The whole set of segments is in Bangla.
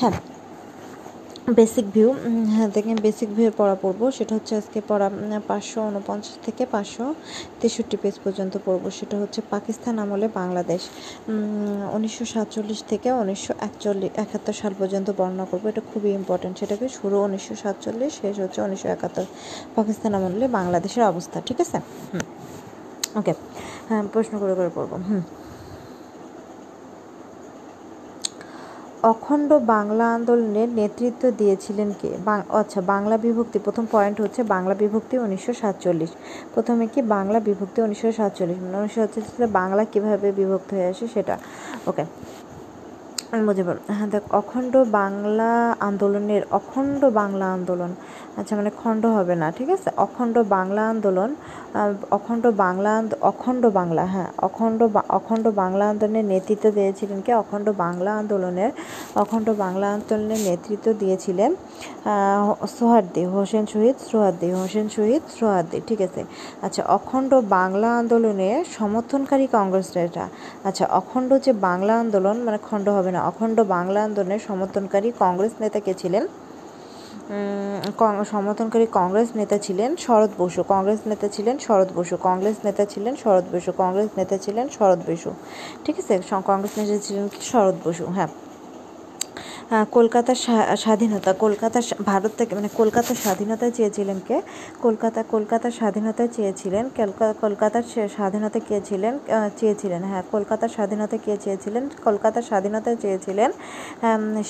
হ্যাঁ। বেসিক ভিউ হ্যাঁ দেখেন বেসিক ভিউ পড়া পড়ব। সেটা হচ্ছে আজকে পড়া পাঁচশো উনপঞ্চাশ থেকে পাঁচশো তেষট্টি পেজ পর্যন্ত পড়ব। সেটা হচ্ছে পাকিস্তান আমলে বাংলাদেশ। উনিশশো সাতচল্লিশ থেকে উনিশশো একচল্লিশ, একাত্তর সাল পর্যন্ত বর্ণনা করব। এটা খুবই ইম্পর্টেন্ট সেটাকে শুরু উনিশশো সাতচল্লিশ, শেষ হচ্ছে উনিশশো একাত্তর। পাকিস্তান আমলে বাংলাদেশের অবস্থা, ঠিক আছে? হুম। ওকে হ্যাঁ প্রশ্ন করে করে পড়ব। হুম। অখণ্ড বাংলা আন্দোলনের নেতৃত্ব দিয়েছিলেন কে? আচ্ছা বাংলা বিভক্তি। প্রথম পয়েন্ট হচ্ছে বাংলা বিভক্তি উনিশশো সাতচল্লিশ। প্রথমে কি বাংলা বিভক্তি উনিশশো সাতচল্লিশ? মানে উনিশশো সাতচল্লিশ বাংলা কীভাবে বিভক্ত হয়ে আসে সেটা? ওকে বুঝে পারো হ্যাঁ দেখ, অখণ্ড বাংলা আন্দোলনের, অখণ্ড বাংলা আন্দোলন। আচ্ছা মানে খণ্ড হবে না, ঠিক আছে? অখণ্ড বাংলা আন্দোলন অখণ্ড বাংলা অখণ্ড বাংলা হ্যাঁ অখণ্ড অখণ্ড বাংলা আন্দোলনের নেতৃত্ব দিয়েছিলেন কে? অখণ্ড বাংলা আন্দোলনের, অখণ্ড বাংলা আন্দোলনের নেতৃত্ব দিয়েছিলেন সোহার্দি হোসেন শহীদ সোহার্দি হোসেন শহীদ সোহার্দি ঠিক আছে। আচ্ছা অখণ্ড বাংলা আন্দোলনের সমর্থনকারী কংগ্রেস এটা আচ্ছা অখণ্ড যে বাংলা আন্দোলন মানে খণ্ড হবে না, অখণ্ড বাংলা আন্দোলনের সমর্থনকারী কংগ্রেস নেতা কে ছিলেন? সমর্থনকারী কংগ্রেস নেতা ছিলেন শরৎ বসু। কংগ্রেস নেতা ছিলেন শরৎ বসু। কংগ্রেস নেতা ছিলেন শরৎ বসু। কংগ্রেস নেতা ছিলেন শরৎ বসু। ঠিক আছে? কংগ্রেস নেতা ছিলেন কি শরৎ বসু? হ্যাঁ। কলকাতার স্বাধীনতা, কলকাতা ভারত থেকে মানে কলকাতার স্বাধীনতা চেয়েছিলেন কে? কলকাতা কলকাতার স্বাধীনতা চেয়েছিলেন কলকাতার স্বাধীনতা কে ছিলেন চেয়েছিলেন হ্যাঁ কলকাতার স্বাধীনতা কে চেয়েছিলেন? কলকাতার স্বাধীনতা চেয়েছিলেন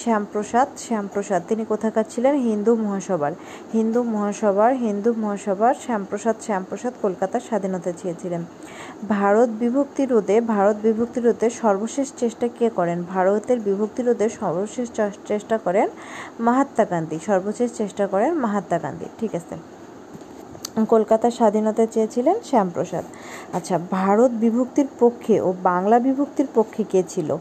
শ্যামপ্রসাদ শ্যামপ্রসাদ, তিনি কোথাকার ছিলেন? হিন্দু মহাসভার হিন্দু মহাসভার হিন্দু মহাসভার, শ্যামপ্রসাদ শ্যামপ্রসাদ কলকাতার স্বাধীনতা চেয়েছিলেন। ভারত বিভক্তি রোধে, ভারত বিভক্তি রোধে সর্বশেষ চেষ্টা কে করেন? ভারতের বিভক্তি রোধে সর্বশেষ চেষ্টা করেন মহাত্মা গান্ধী, সর্বশেষ চেষ্টা করেন মহাত্মা গান্ধী, ঠিক আছে? কলকাতার স্বাধীনতা চেয়েছিলেন শ্যামপ্রসাদ। আচ্ছা ভারত বিভক্তির পক্ষে ও বাংলা বিভক্তির পক্ষে কে ছিল?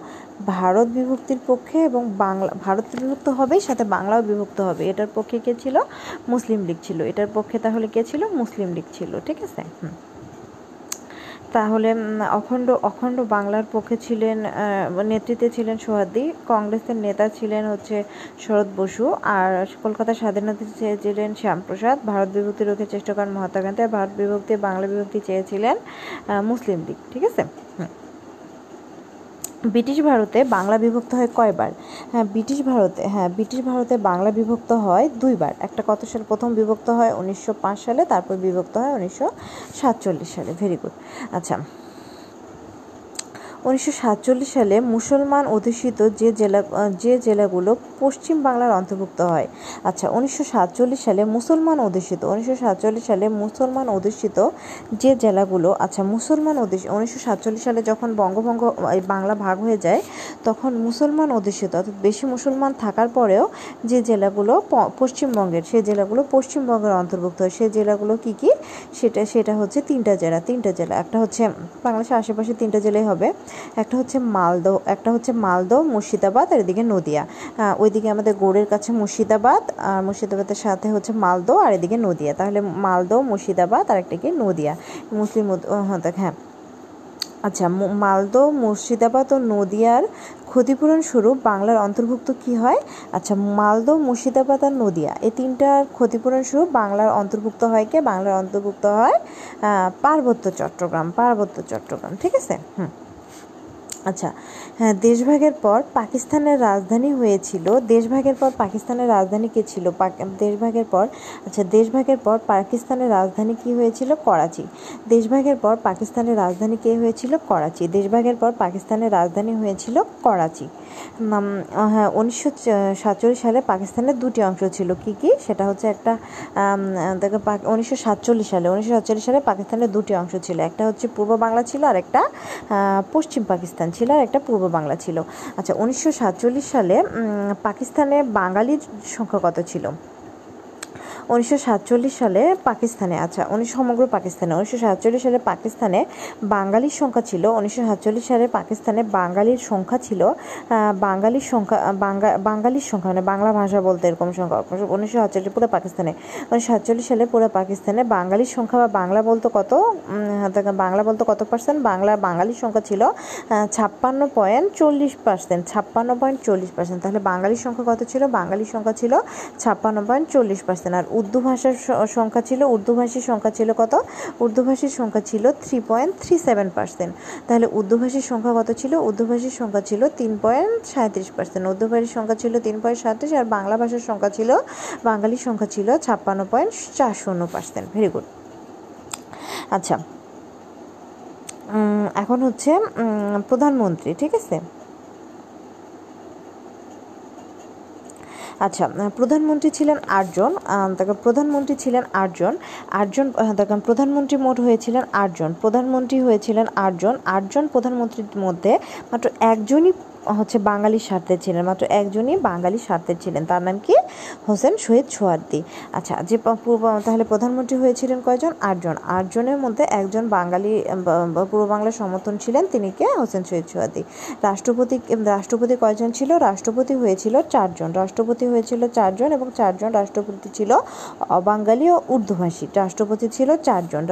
ভারত বিভক্তির পক্ষে এবং বাংলা, ভারত বিভক্ত হবেই, সাথে বাংলাও বিভক্ত হবে। এটার পক্ষে কে ছিল? মুসলিম লীগ ছিল। এটার পক্ষে তাহলে কে ছিল? মুসলিম লীগ ছিল, ঠিক আছে? হুম। তাহলে অখণ্ড অখণ্ড বাংলার পক্ষে ছিলেন নেতৃত্বে ছিলেন সোহাদি কংগ্রেসের নেতা ছিলেন হচ্ছে শরৎ বসু, আর কলকাতার স্বাধীনতা চেয়েছিলেন শ্যামপ্রসাদ, ভারত বিভক্তি রোধের চেষ্টা করেন মহাত্মা গান্ধী, আর ভারত বিভক্তি বাংলা বিভক্তি চেয়েছিলেন মুসলিম লীগ, ঠিক আছে? ব্রিটিশ ভারতে বাংলা বিভক্ত হয় কয়বার? হ্যাঁ ব্রিটিশ ভারতে হ্যাঁ ব্রিটিশ ভারতে বাংলা বিভক্ত হয় দুইবার। একটা কত সালে? প্রথম বিভক্ত হয় উনিশশো পাঁচ সালে, তারপর বিভক্ত হয় উনিশশো সাতচল্লিশ সালে। ভেরি গুড আচ্ছা উনিশশো সাতচল্লিশ সালে মুসলমান অধ্যুষিত যে জেলা, যে জেলাগুলো পশ্চিম বাংলার অন্তর্ভুক্ত হয়। আচ্ছা উনিশশো সাতচল্লিশ সালে মুসলমান অধ্যুষিত উনিশশো সাতচল্লিশ সালে মুসলমান অধ্যুষিত যে জেলাগুলো আচ্ছা মুসলমান অধ্যুষিত উনিশশো সালে যখন বঙ্গভঙ্গ বাংলা ভাগ হয়ে যায়, তখন মুসলমান অধ্যুষিত অর্থাৎ বেশি মুসলমান থাকার পরেও যে জেলাগুলো পশ্চিমবঙ্গের, সেই জেলাগুলো পশ্চিমবঙ্গের অন্তর্ভুক্ত হয়। সেই জেলাগুলো কি কি? সেটা সেটা হচ্ছে তিনটা জেলা তিনটা জেলা। একটা হচ্ছে বাংলাদেশের আশেপাশে তিনটা জেলায় হবে। একটা হচ্ছে মালদহ, একটা হচ্ছে মালদহ, মুর্শিদাবাদ আর এদিকে নদিয়া। ওইদিকে আমাদের গোড়ের কাছে মুর্শিদাবাদ আর মুর্শিদাবাদের সাথে হচ্ছে মালদহ আর এদিকে নদিয়া। তাহলে মালদহ, মুর্শিদাবাদ আর একটা কি নদিয়া। মুসলিম হ্যাঁ আচ্ছা মালদহ, মুর্শিদাবাদ ও নদিয়ার ক্ষতিপূরণ স্বরূপ বাংলার অন্তর্ভুক্ত কি হয়? আচ্ছা মালদহ, মুর্শিদাবাদ আর নদিয়া, এই তিনটার ক্ষতিপূরণ স্বরূপ বাংলার অন্তর্ভুক্ত হয় কে? বাংলার অন্তর্ভুক্ত হয় পার্বত্য চট্টগ্রাম পার্বত্য চট্টগ্রাম, ঠিক আছে? হুম। আচ্ছা হ্যাঁ দেশভাগের পর পাকিস্তানের রাজধানী হয়েছিল, দেশভাগের পর পাকিস্তানের রাজধানী কে ছিল? দেশভাগের পর আচ্ছা দেশভাগের পর পাকিস্তানের রাজধানী কি হয়েছিল? করাচি। দেশভাগের পর পাকিস্তানের রাজধানী কে হয়েছিল? করাচি। দেশভাগের পর পাকিস্তানের রাজধানী হয়েছিল করাচি। হ্যাঁ উনিশশো সাতচল্লিশ সালে পাকিস্তানের দুটি অংশ ছিল। কি কি? সেটা হচ্ছে একটা দেখো উনিশশো সাতচল্লিশ সালে, উনিশশো সাতচল্লিশ সালে পাকিস্তানের দুটি অংশ ছিল। একটা হচ্ছে পূর্ব বাংলা ছিল আর একটা পশ্চিম পাকিস্তান ছিল আর একটা পূর্ব বাংলা ছিল। আচ্ছা উনিশশো সাতচল্লিশ সালে পাকিস্তানে বাঙালির সংখ্যা কত ছিল? উনিশশো সাতচল্লিশ সালে পাকিস্তানে আচ্ছা উনিশ সমগ্র পাকিস্তানে, উনিশশো সাতচল্লিশ সালে পাকিস্তানে বাঙালির সংখ্যা ছিল, উনিশশো সাতচল্লিশ সালে পাকিস্তানে বাঙালির সংখ্যা ছিল বাঙালির সংখ্যা বাঙালির সংখ্যা মানে বাংলা ভাষা বলতে এরকম সংখ্যা, উনিশশো সাতচল্লিশ পুরো পাকিস্তানে, উনিশশো সাতচল্লিশ সালে পুরো পাকিস্তানে বাঙালির সংখ্যা বা বাংলা বলতো কত বাংলা বলতো কত পার্সেন্ট বাংলা, বাঙালির সংখ্যা ছিল ছাপ্পান্ন পয়েন্ট চল্লিশ পার্সেন্ট ছাপ্পান্ন পয়েন্ট চল্লিশ পার্সেন্ট তাহলে বাঙালির সংখ্যা কত ছিল? বাঙালির সংখ্যা ছিল ছাপ্পান্ন পয়েন্ট চল্লিশ পার্সেন্ট আর উর্দু ভাষার সংখ্যা ছিল উর্দুভাষীর সংখ্যা ছিল কত? উর্দুভাষীর সংখ্যা ছিল three point three seven percent তাহলে উর্দুভাষীর সংখ্যা কত ছিল? উর্দুভাষীর সংখ্যা ছিল তিন পয়েন্ট সাঁত্রিশ পার্সেন্ট উর্দুভাষীর সংখ্যা ছিল তিন পয়েন্ট সাঁত্রিশ আর বাংলা ভাষার সংখ্যা ছিল, বাঙালির সংখ্যা ছিল ছাপ্পান্ন পয়েন্ট চার শূন্য পার্সেন্ট ভেরি গুড আচ্ছা এখন হচ্ছে প্রধানমন্ত্রী, ঠিক আছে? আচ্ছা প্রধানমন্ত্রী ছিলেন আটজন দেখেন প্রধানমন্ত্রী ছিলেন আটজন আটজন দেখেন প্রধানমন্ত্রী মোট হয়েছিলেন আটজন, প্রধানমন্ত্রী হয়েছিলেন আটজন আটজন প্রধানমন্ত্রীর মধ্যে মাত্র একজনই হচ্ছে বাঙালি স্বার্থের ছিলেন মাত্র একজনই বাঙালি স্বার্থের ছিলেন। তার নাম কি? হোসেন শহীদ সোয়ার্দি আচ্ছা যে পূর্ব তাহলে প্রধানমন্ত্রী হয়েছিলেন কয়জন? আটজন। আটজনের মধ্যে একজন বাঙালি পূর্ব বাংলার সমর্থন ছিলেন, তিনি কে? হোসেন শহীদ সোয়ার্দি রাষ্ট্রপতি রাষ্ট্রপতি কয়জন ছিল? রাষ্ট্রপতি হয়েছিল চারজন। রাষ্ট্রপতি হয়েছিল চারজন এবং চারজন রাষ্ট্রপতি ছিল অবাঙ্গালি ও উর্দুভাষী রাষ্ট্রপতি ছিল চারজন।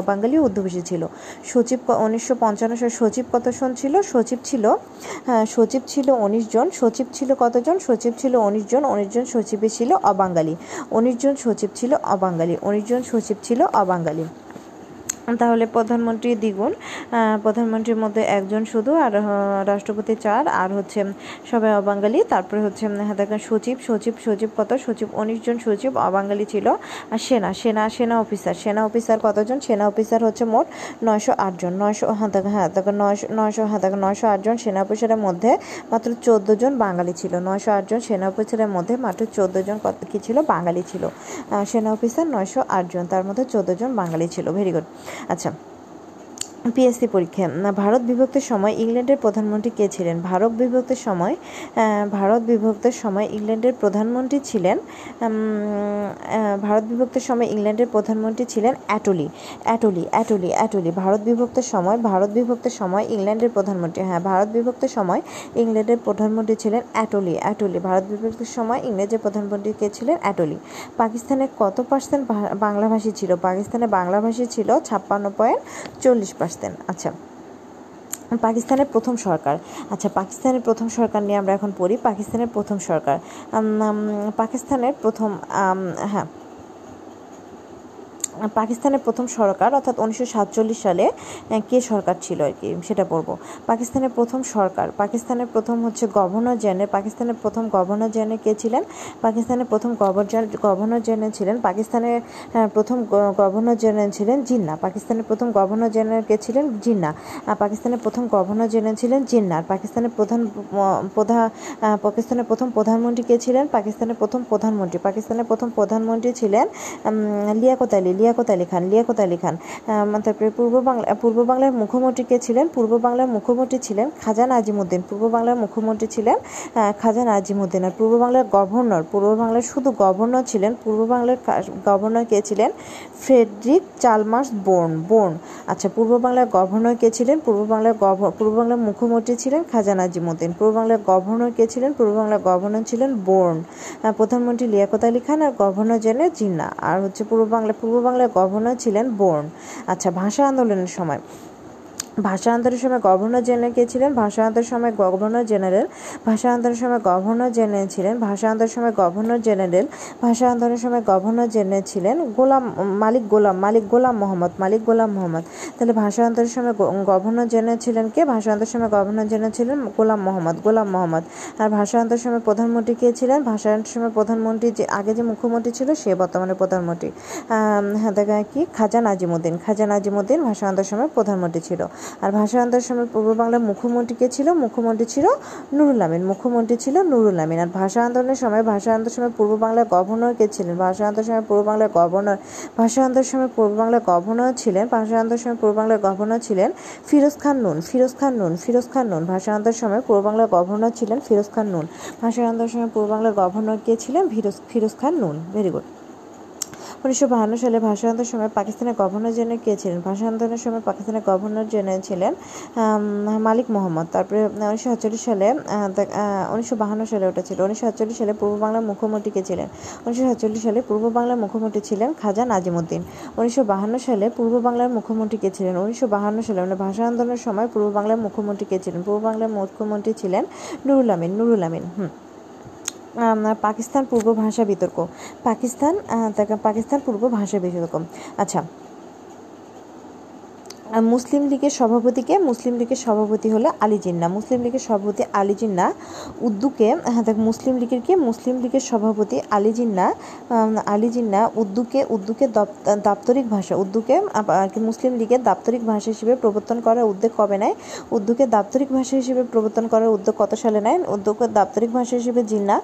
অবাঙ্গালি ও উর্দুভাষী ছিল। সচিব উনিশশো পঞ্চান্ন সচিব কতজন ছিল? সচিব ছিল সচিব ছিল উনিশ জন, সচিব ছিল কতজন? সচিব ছিল উনিশ জন উনিশ জন সচিবে ছিল অবাঙালি উনিশ জন সচিব ছিল অবাঙালি উনিশ জন সচিব ছিল অবাঙ্গালি। তাহলে প্রধানমন্ত্রী দ্বিগুণ প্রধানমন্ত্রীর মধ্যে একজন শুধু আর রাষ্ট্রপতি চার, আর হচ্ছে সবাই অবাঙ্গালি তারপরে হচ্ছে হ্যাঁ দেখেন, সচিব সচিব সচিব কত? সচিব উনিশ জন সচিব অবাঙ্গালি ছিল। আর সেনা সেনা সেনা অফিসার সেনা অফিসার কতজন? সেনা অফিসার হচ্ছে মোট নয়শো আটজন নয়শো হ্যাঁ দেখেন হ্যাঁ নয়শো নয়শো হ্যাঁ দেখেন, নয়শো আটজন সেনা অফিসারের মধ্যে মাত্র চোদ্দ জন বাঙালি ছিল। নয়শো আটজন সেনা অফিসারের মধ্যে মাত্র চোদ্দ জন কত, কী ছিল? বাঙালি ছিল। সেনা অফিসার নয়শো আটজন তার মধ্যে চোদ্দ জন বাঙালি ছিল। ভেরি গুড আচ্ছা। পিএসসি পরীক্ষা। ভারত বিভক্তের সময় ইংল্যান্ডের প্রধানমন্ত্রী কে ছিলেন? ভারত বিভক্তের সময় ভারত বিভক্তের সময় ইংল্যান্ডের প্রধানমন্ত্রী ছিলেন ভারত বিভক্তের সময় ইংল্যান্ডের প্রধানমন্ত্রী ছিলেন অ্যাটলি। অ্যাটলি অ্যাটলি অ্যাটলি। ভারত বিভক্তের সময়, ভারত বিভক্তের সময় ইংল্যান্ডের প্রধানমন্ত্রী। হ্যাঁ ভারত বিভক্তের সময় ইংল্যান্ডের প্রধানমন্ত্রী ছিলেন অ্যাটলি অ্যাটলি। ভারত বিভক্তের সময় ইংরেজের প্রধানমন্ত্রী কে ছিলেন? অ্যাটলি। পাকিস্তানের কত পার্সেন্ট বাংলাভাষী ছিল? পাকিস্তানে বাংলাভাষী ছিল ছাপ্পান্ন পয়েন্ট চল্লিশ পার্সেন্ট পাকিস্তান। আচ্ছা পাকিস্তানের প্রথম সরকার। আচ্ছা পাকিস্তানের প্রথম সরকার নিয়ে আমরা এখন পড়ি। পাকিস্তানের প্রথম সরকার। পাকিস্তানের প্রথম হ্যাঁ পাকিস্তানের প্রথম সরকার অর্থাৎ উনিশশো সাতচল্লিশ সালে কে সরকার ছিল আর কি সেটা পড়ব পাকিস্তানের প্রথম সরকার পাকিস্তানের প্রথম হচ্ছে গভর্নর জেনারেল পাকিস্তানের প্রথম গভর্নর জেনারেল কে ছিলেন পাকিস্তানের প্রথম গভর্নর গভর্নর জেনারেল ছিলেন পাকিস্তানের প্রথম গভর্নর জেনারেল ছিলেন জিন্না পাকিস্তানের প্রথম গভর্নর জেনারেল কে ছিলেন জিন্না পাকিস্তানের প্রথম গভর্নর জেনারেল ছিলেন জিন্নার পাকিস্তানের প্রধান প্রধান পাকিস্তানের প্রথম প্রধানমন্ত্রী কে ছিলেন পাকিস্তানের প্রথম প্রধানমন্ত্রী পাকিস্তানের প্রথম প্রধানমন্ত্রী ছিলেন লিয়াকত আলী লিয়াকত আলী খান লিয়াকত আলী খান তারপরে পূর্ব বাংলা পূর্ব বাংলার মুখ্যমন্ত্রী কে ছিলেন পূর্ব বাংলার মুখ্যমন্ত্রী ছিলেন খাজা নাজিমুদ্দিন পূর্ব বাংলার মুখ্যমন্ত্রী ছিলেন খাজা নাজিমুদ্দিন আর পূর্ব বাংলার গভর্নর পূর্ব বাংলার শুধু গভর্নর ছিলেন পূর্ব বাংলার গভর্নর কে ছিলেন ফ্রেডরিক চালমার্স বোর্ন বোর্ন আচ্ছা পূর্ব বাংলার গভর্নর কে ছিলেন পূর্ব বাংলার পূর্ব বাংলার মুখ্যমন্ত্রী ছিলেন খাজা নাজিমুদ্দিন পূর্ব বাংলার গভর্নর কে ছিলেন পূর্ব বাংলার গভর্নর ছিলেন বোর্ন প্রধানমন্ত্রী লিয়াকত আলী খান আর গভর্নর জেনারেল জিন্না আর হচ্ছে পূর্ব বাংলা পূর্ব বাংলার গভর্নর ছিলেন বোর্ন। আচ্ছা ভাষা আন্দোলনের সময়। ভাষা আন্দোলনের সময় গভর্নর জেনারেল কে ছিলেন ভাষা আন্দোলনের সময় গভর্নর জেনারেল ভাষা আন্দোলনের সময় গভর্নর জেনারেল ছিলেন ভাষা আন্দোলনের সময় গভর্নর জেনারেল ভাষা আন্দোলনের সময় গভর্নর জেনারেল ছিলেন গোলাম মালিক গোলাম মালিক গোলাম মোহাম্মদ মালিক গোলাম মোহাম্মদ তাহলে ভাষা আন্দোলনের সময় গভর্নর জেনারেল ছিলেন কে ভাষা আন্দোলনের সময় গভর্নর জেনারেল ছিলেন গোলাম মোহাম্মদ গোলাম মোহাম্মদ আর ভাষা আন্দোলনের সময় প্রধানমন্ত্রী কে ছিলেন ভাষা আন্দোলনের সময় প্রধানমন্ত্রী যে আগে যে মুখ্যমন্ত্রী ছিল সে বর্তমানে প্রধানমন্ত্রী হ্যাঁ দেখা কি খাজা নাজিমুদ্দিন খাজা নাজিমুদ্দিন ভাষা আন্দোলনের সময় প্রধানমন্ত্রী ছিল আর ভাষা আন্দোলনের সময় পূর্ব বাংলার মুখ্যমন্ত্রী কে ছিল? মুখ্যমন্ত্রী ছিল নুরুল আমিন। মুখ্যমন্ত্রী ছিল নুরুল আমিন। আর ভাষা আন্দোলনের সময় ভাষা আন্দোলনের সময় পূর্ব বাংলার গভর্নর কে ছিলেন? ভাষা আন্দোলনের সময় পূর্ব বাংলার গভর্নর। ভাষা আন্দোলনের সময় পূর্ব বাংলার গভর্নর ছিলেন। ভাষা আন্দোলনের সময় পূর্ব বাংলার গভর্নর ছিলেন ফিরোজ খান নুন। ফিরোজ খান নুন। ফিরোজ খান নুন। ভাষা আন্দোলনের সময় পূর্ব বাংলার গভর্নর ছিলেন ফিরোজ খান নুন। ভাষা আন্দোলনের সময় পূর্ব বাংলার গভর্নর কে ছিলেন? ফিরোজ ফিরোজ খান নুন। ভেরি গুড উনিশশো বাহান্ন সালে ভাষা আন্দোলনের সময় পাকিস্তানের গভর্নর জেনারেল কে ছিলেন? ভাষা আন্দোলনের সময় পাকিস্তানের গভর্নর জেনারেল ছিলেন মালিক মোহাম্মদ। তারপরে উনিশশো সাতচল্লিশ সালে উনিশশো বাহান্ন সালে ওটা ছিল উনিশশো সাতচল্লিশ সালে পূর্ব বাংলার মুখ্যমন্ত্রী কে ছিলেন? উনিশশো সাতচল্লিশ সালে পূর্ব বাংলার মুখ্যমন্ত্রী ছিলেন খাজা নাজিমুদ্দিন। উনিশশো বাহান্ন সালে পূর্ব বাংলার মুখ্যমন্ত্রী কে ছিলেন? উনিশশো বাহান্ন সালে মানে ভাষা আন্দোলনের সময় পূর্ব বাংলার মুখ্যমন্ত্রী কে ছিলেন? পূর্ব বাংলার মুখ্যমন্ত্রী ছিলেন নুরুল আমিন নুরুল আমিন, হুম। পাকিস্তান পূর্ব ভাষা বিতর্ক। পাকিস্তান পাকিস্তান পূর্ব ভাষা বিতর্ক। আচ্ছা মুসলিম লীগের সভাপতিকে, মুসলিম লীগের সভাপতি হলো আলী জিন্না। মুসলিম লীগের সভাপতি আলী জিন্না উদ্দুকে হ্যাঁ দেখ, মুসলিম লীগের কি? মুসলিম লীগের সভাপতি আলী জিন্না আলী জিন্না উদ্দুকে উদ্দুকে দাপ্তরিক ভাষা উদ্দুকে মুসলিম লীগের দাপ্তরিক ভাষা হিসেবে প্রবর্তন করার উদ্যোগ কবে নেয়? উদ্দুকে দাপ্তরিক ভাষা হিসেবে প্রবর্তন করার উদ্যোগ কত সালে নেয়? উদ্যোগের দাপ্তরিক ভাষা হিসেবে জিন্না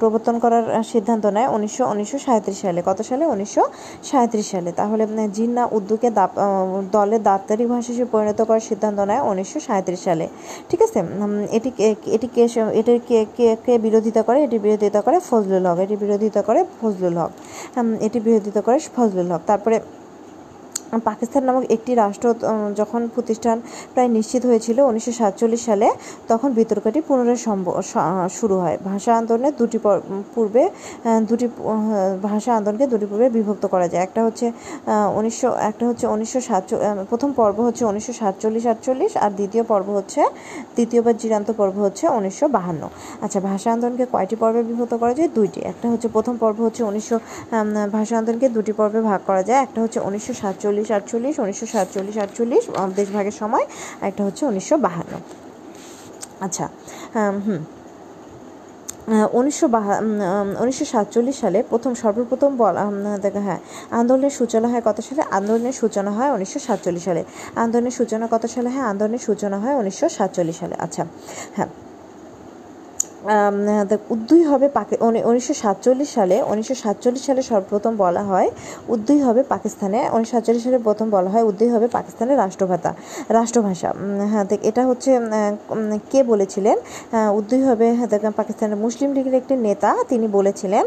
প্রবর্তন করার সিদ্ধান্ত নেয় উনিশশো উনিশশো সাঁত্রিশ সালে। কত সালে? উনিশশো সাঁত্রিশ সালে। তাহলে জিন্না উদ্দুকে দাপ দলের দাপ্তরিক ভাষা হিসেবে পরিণত করার সিদ্ধান্ত নেয় উনিশশো সালে। ঠিক আছে? এটি এটি কে এটির কে কে কে বিরোধিতা করে? এটি বিরোধিতা করে ফজলুল হক। এটি বিরোধিতা করে ফজলুল হক। এটি বিরোধিতা করে ফজলুল হক। তারপরে পাকিস্তান নামক একটি রাষ্ট্র যখন প্রতিষ্ঠান প্রায় নিশ্চিত হয়েছিল উনিশশো সাতচল্লিশ সালে, তখন বিতর্কটি পুনরায় সম্ভব শুরু হয়। ভাষা আন্দোলনের দুটি পূর্বে দুটি ভাষা আন্দোলনকে দুটি পূর্বে বিভক্ত করা যায়। একটা হচ্ছে উনিশশো, একটা হচ্ছে উনিশশো প্রথম পর্ব হচ্ছে উনিশশো সাতচল্লিশ আটচল্লিশ আর দ্বিতীয় পর্ব হচ্ছে দ্বিতীয় বা চিরান্ত পর্ব হচ্ছে উনিশশো বাহান্ন। আচ্ছা ভাষা আন্দোলনকে কয়টি পর্বে বিভক্ত করা যায়? দুইটি। একটা হচ্ছে প্রথম পর্ব হচ্ছে উনিশশো ভাষা আন্দোলনকে দুটি পর্বে ভাগ করা যায়। একটা হচ্ছে উনিশশো সাতচল্লিশ সাতচল্লিশ আটচল্লিশ উনিশশো সাতচল্লিশ, আটচল্লিশ দেশভাগের সময়। একটা হচ্ছে উনিশশো বাহান্ন। আচ্ছা হুম। উনিশশো বাহা উনিশশো সাতচল্লিশ সালে প্রথম, সর্বপ্রথম বল হ্যাঁ আন্দোলনের সূচনা হয় কত সালে? আন্দোলনের সূচনা হয় উনিশশো সাতচল্লিশ সালে। আন্দোলনের সূচনা কত সালে? হ্যাঁ আন্দোলনের সূচনা হয় উনিশশো সাতচল্লিশ সালে। আচ্ছা হ্যাঁ। উদ্দুই হবে পাকি উনিশশো সাতচল্লিশ সালে, উনিশশো সাতচল্লিশ সালে সর্বপ্রথম বলা হয় উদ্দুই হবে পাকিস্তানে, উনিশশো সাতচল্লিশ সালে প্রথম বলা হয় উদ্দুই হবে পাকিস্তানের রাষ্ট্রভাষা। রাষ্ট্রভাষা হ্যাঁ দেখ এটা হচ্ছে কে বলেছিলেন? উদ্দুই হবে দেখ পাকিস্তানের মুসলিম লীগের একটি নেতা, তিনি বলেছিলেন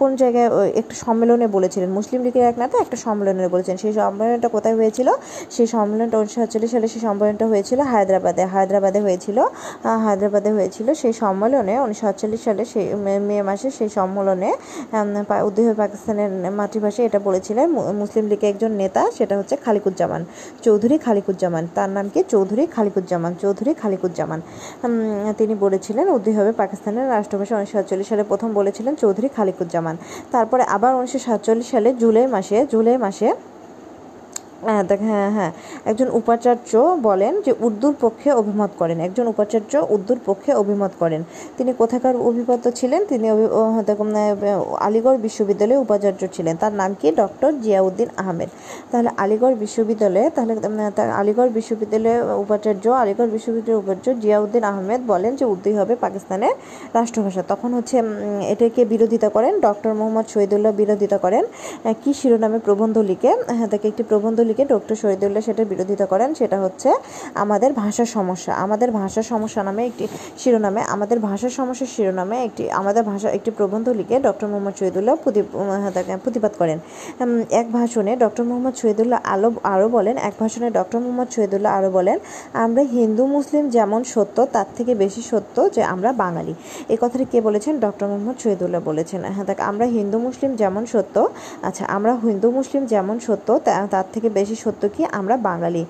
কোন জায়গায় একটু সম্মেলনে বলেছিলেন। মুসলিম লীগের এক নেতা একটা সম্মেলনে বলেছেন সেই সম্মেলনটা কোথায় হয়েছিল? সেই সম্মেলনটা উনিশশো সাতচল্লিশ সালে, সেই সম্মেলনটা হয়েছিল হায়দ্রাবাদে। হায়দ্রাবাদে হয়েছিল হায়দ্রাবাদে হয়েছিল। সেই সম্মেলনে উনিশশো সাতচল্লিশ সালে সেই মে মাসে সেই সম্মেলনে উদ্দেহ পাকিস্তানের মাতৃভাষায় এটা বলেছিলেন মুসলিম লীগের একজন নেতা, সেটা হচ্ছে খালিকুজ্জামান। চৌধুরী খালিকুজ্জামান। তার নাম কি? চৌধুরী খালিকুজ্জামান। চৌধুরী খালিকুজ্জামান। তিনি বলেছিলেন উদ্দেহ হবে পাকিস্তানের রাষ্ট্রভাষা উনিশশো সাতচল্লিশ সালে প্রথম বলেছিলেন চৌধুরী খালিকুজ্জামান। তারপরে আবার উনিশশো সাতচল্লিশ সালে জুলাই মাসে জুলাই মাসে হ্যাঁ দেখ হ্যাঁ হ্যাঁ। একজন উপাচার্য বলেন যে, উর্দুর পক্ষে অভিমত করেন। একজন উপাচার্য উর্দুর পক্ষে অভিমত করেন। তিনি কোথাকার অভিমত ছিলেন? তিনি আলিগড় বিশ্ববিদ্যালয়ে উপাচার্য ছিলেন। তার নাম কি? ডক্টর জিয়াউদ্দিন আহমেদ। তাহলে আলিগড় বিশ্ববিদ্যালয়ে, তাহলে আলিগড় বিশ্ববিদ্যালয়ে উপাচার্য, আলিগড় বিশ্ববিদ্যালয়ের উপাচার্য জিয়াউদ্দিন আহমেদ বলেন যে, উর্দুই হবে পাকিস্তানের রাষ্ট্রভাষা। তখন হচ্ছে এটাকে বিরোধিতা করেন। ডক্টর মোহাম্মদ শহীদুল্লাহ বিরোধিতা করেন। কি শিরোনামে প্রবন্ধ লিখে হ্যাঁ তাকে একটি প্রবন্ধ লিখে ডক্টর শহীদুল্লাহ সেটার বিরোধিতা করেন, সেটা হচ্ছে আমাদের ভাষার সমস্যা। আমাদের ভাষার সমস্যা নামে একটি শিরোনামে, আমাদের ভাষার সমস্যার শিরোনামে একটি, আমাদের ভাষা একটি প্রবন্ধ লিখে ডক্টর মোহাম্মদ শহীদুল্লাহ প্রতিবাদ করেন। এক ভাষণে ডক্টর মোহাম্মদ শহীদুল্লাহ আলো আরও বলেন, এক ভাষণে ডক্টর মোহাম্মদ শহীদুল্লাহ আরও বলেন, আমরা হিন্দু, মুসলিম যেমন সত্য, তার থেকে বেশি সত্য যে আমরা বাঙালি। এই কথাটি কে বলেছেন? ডক্টর মোহাম্মদ শহীদুল্লাহ বলেছেন। হ্যাঁ আমরা হিন্দু, মুসলিম যেমন সত্য আচ্ছা আমরা হিন্দু, মুসলিম যেমন সত্য তার থেকে বেশি সত্য কি? আমরা বাঙালি।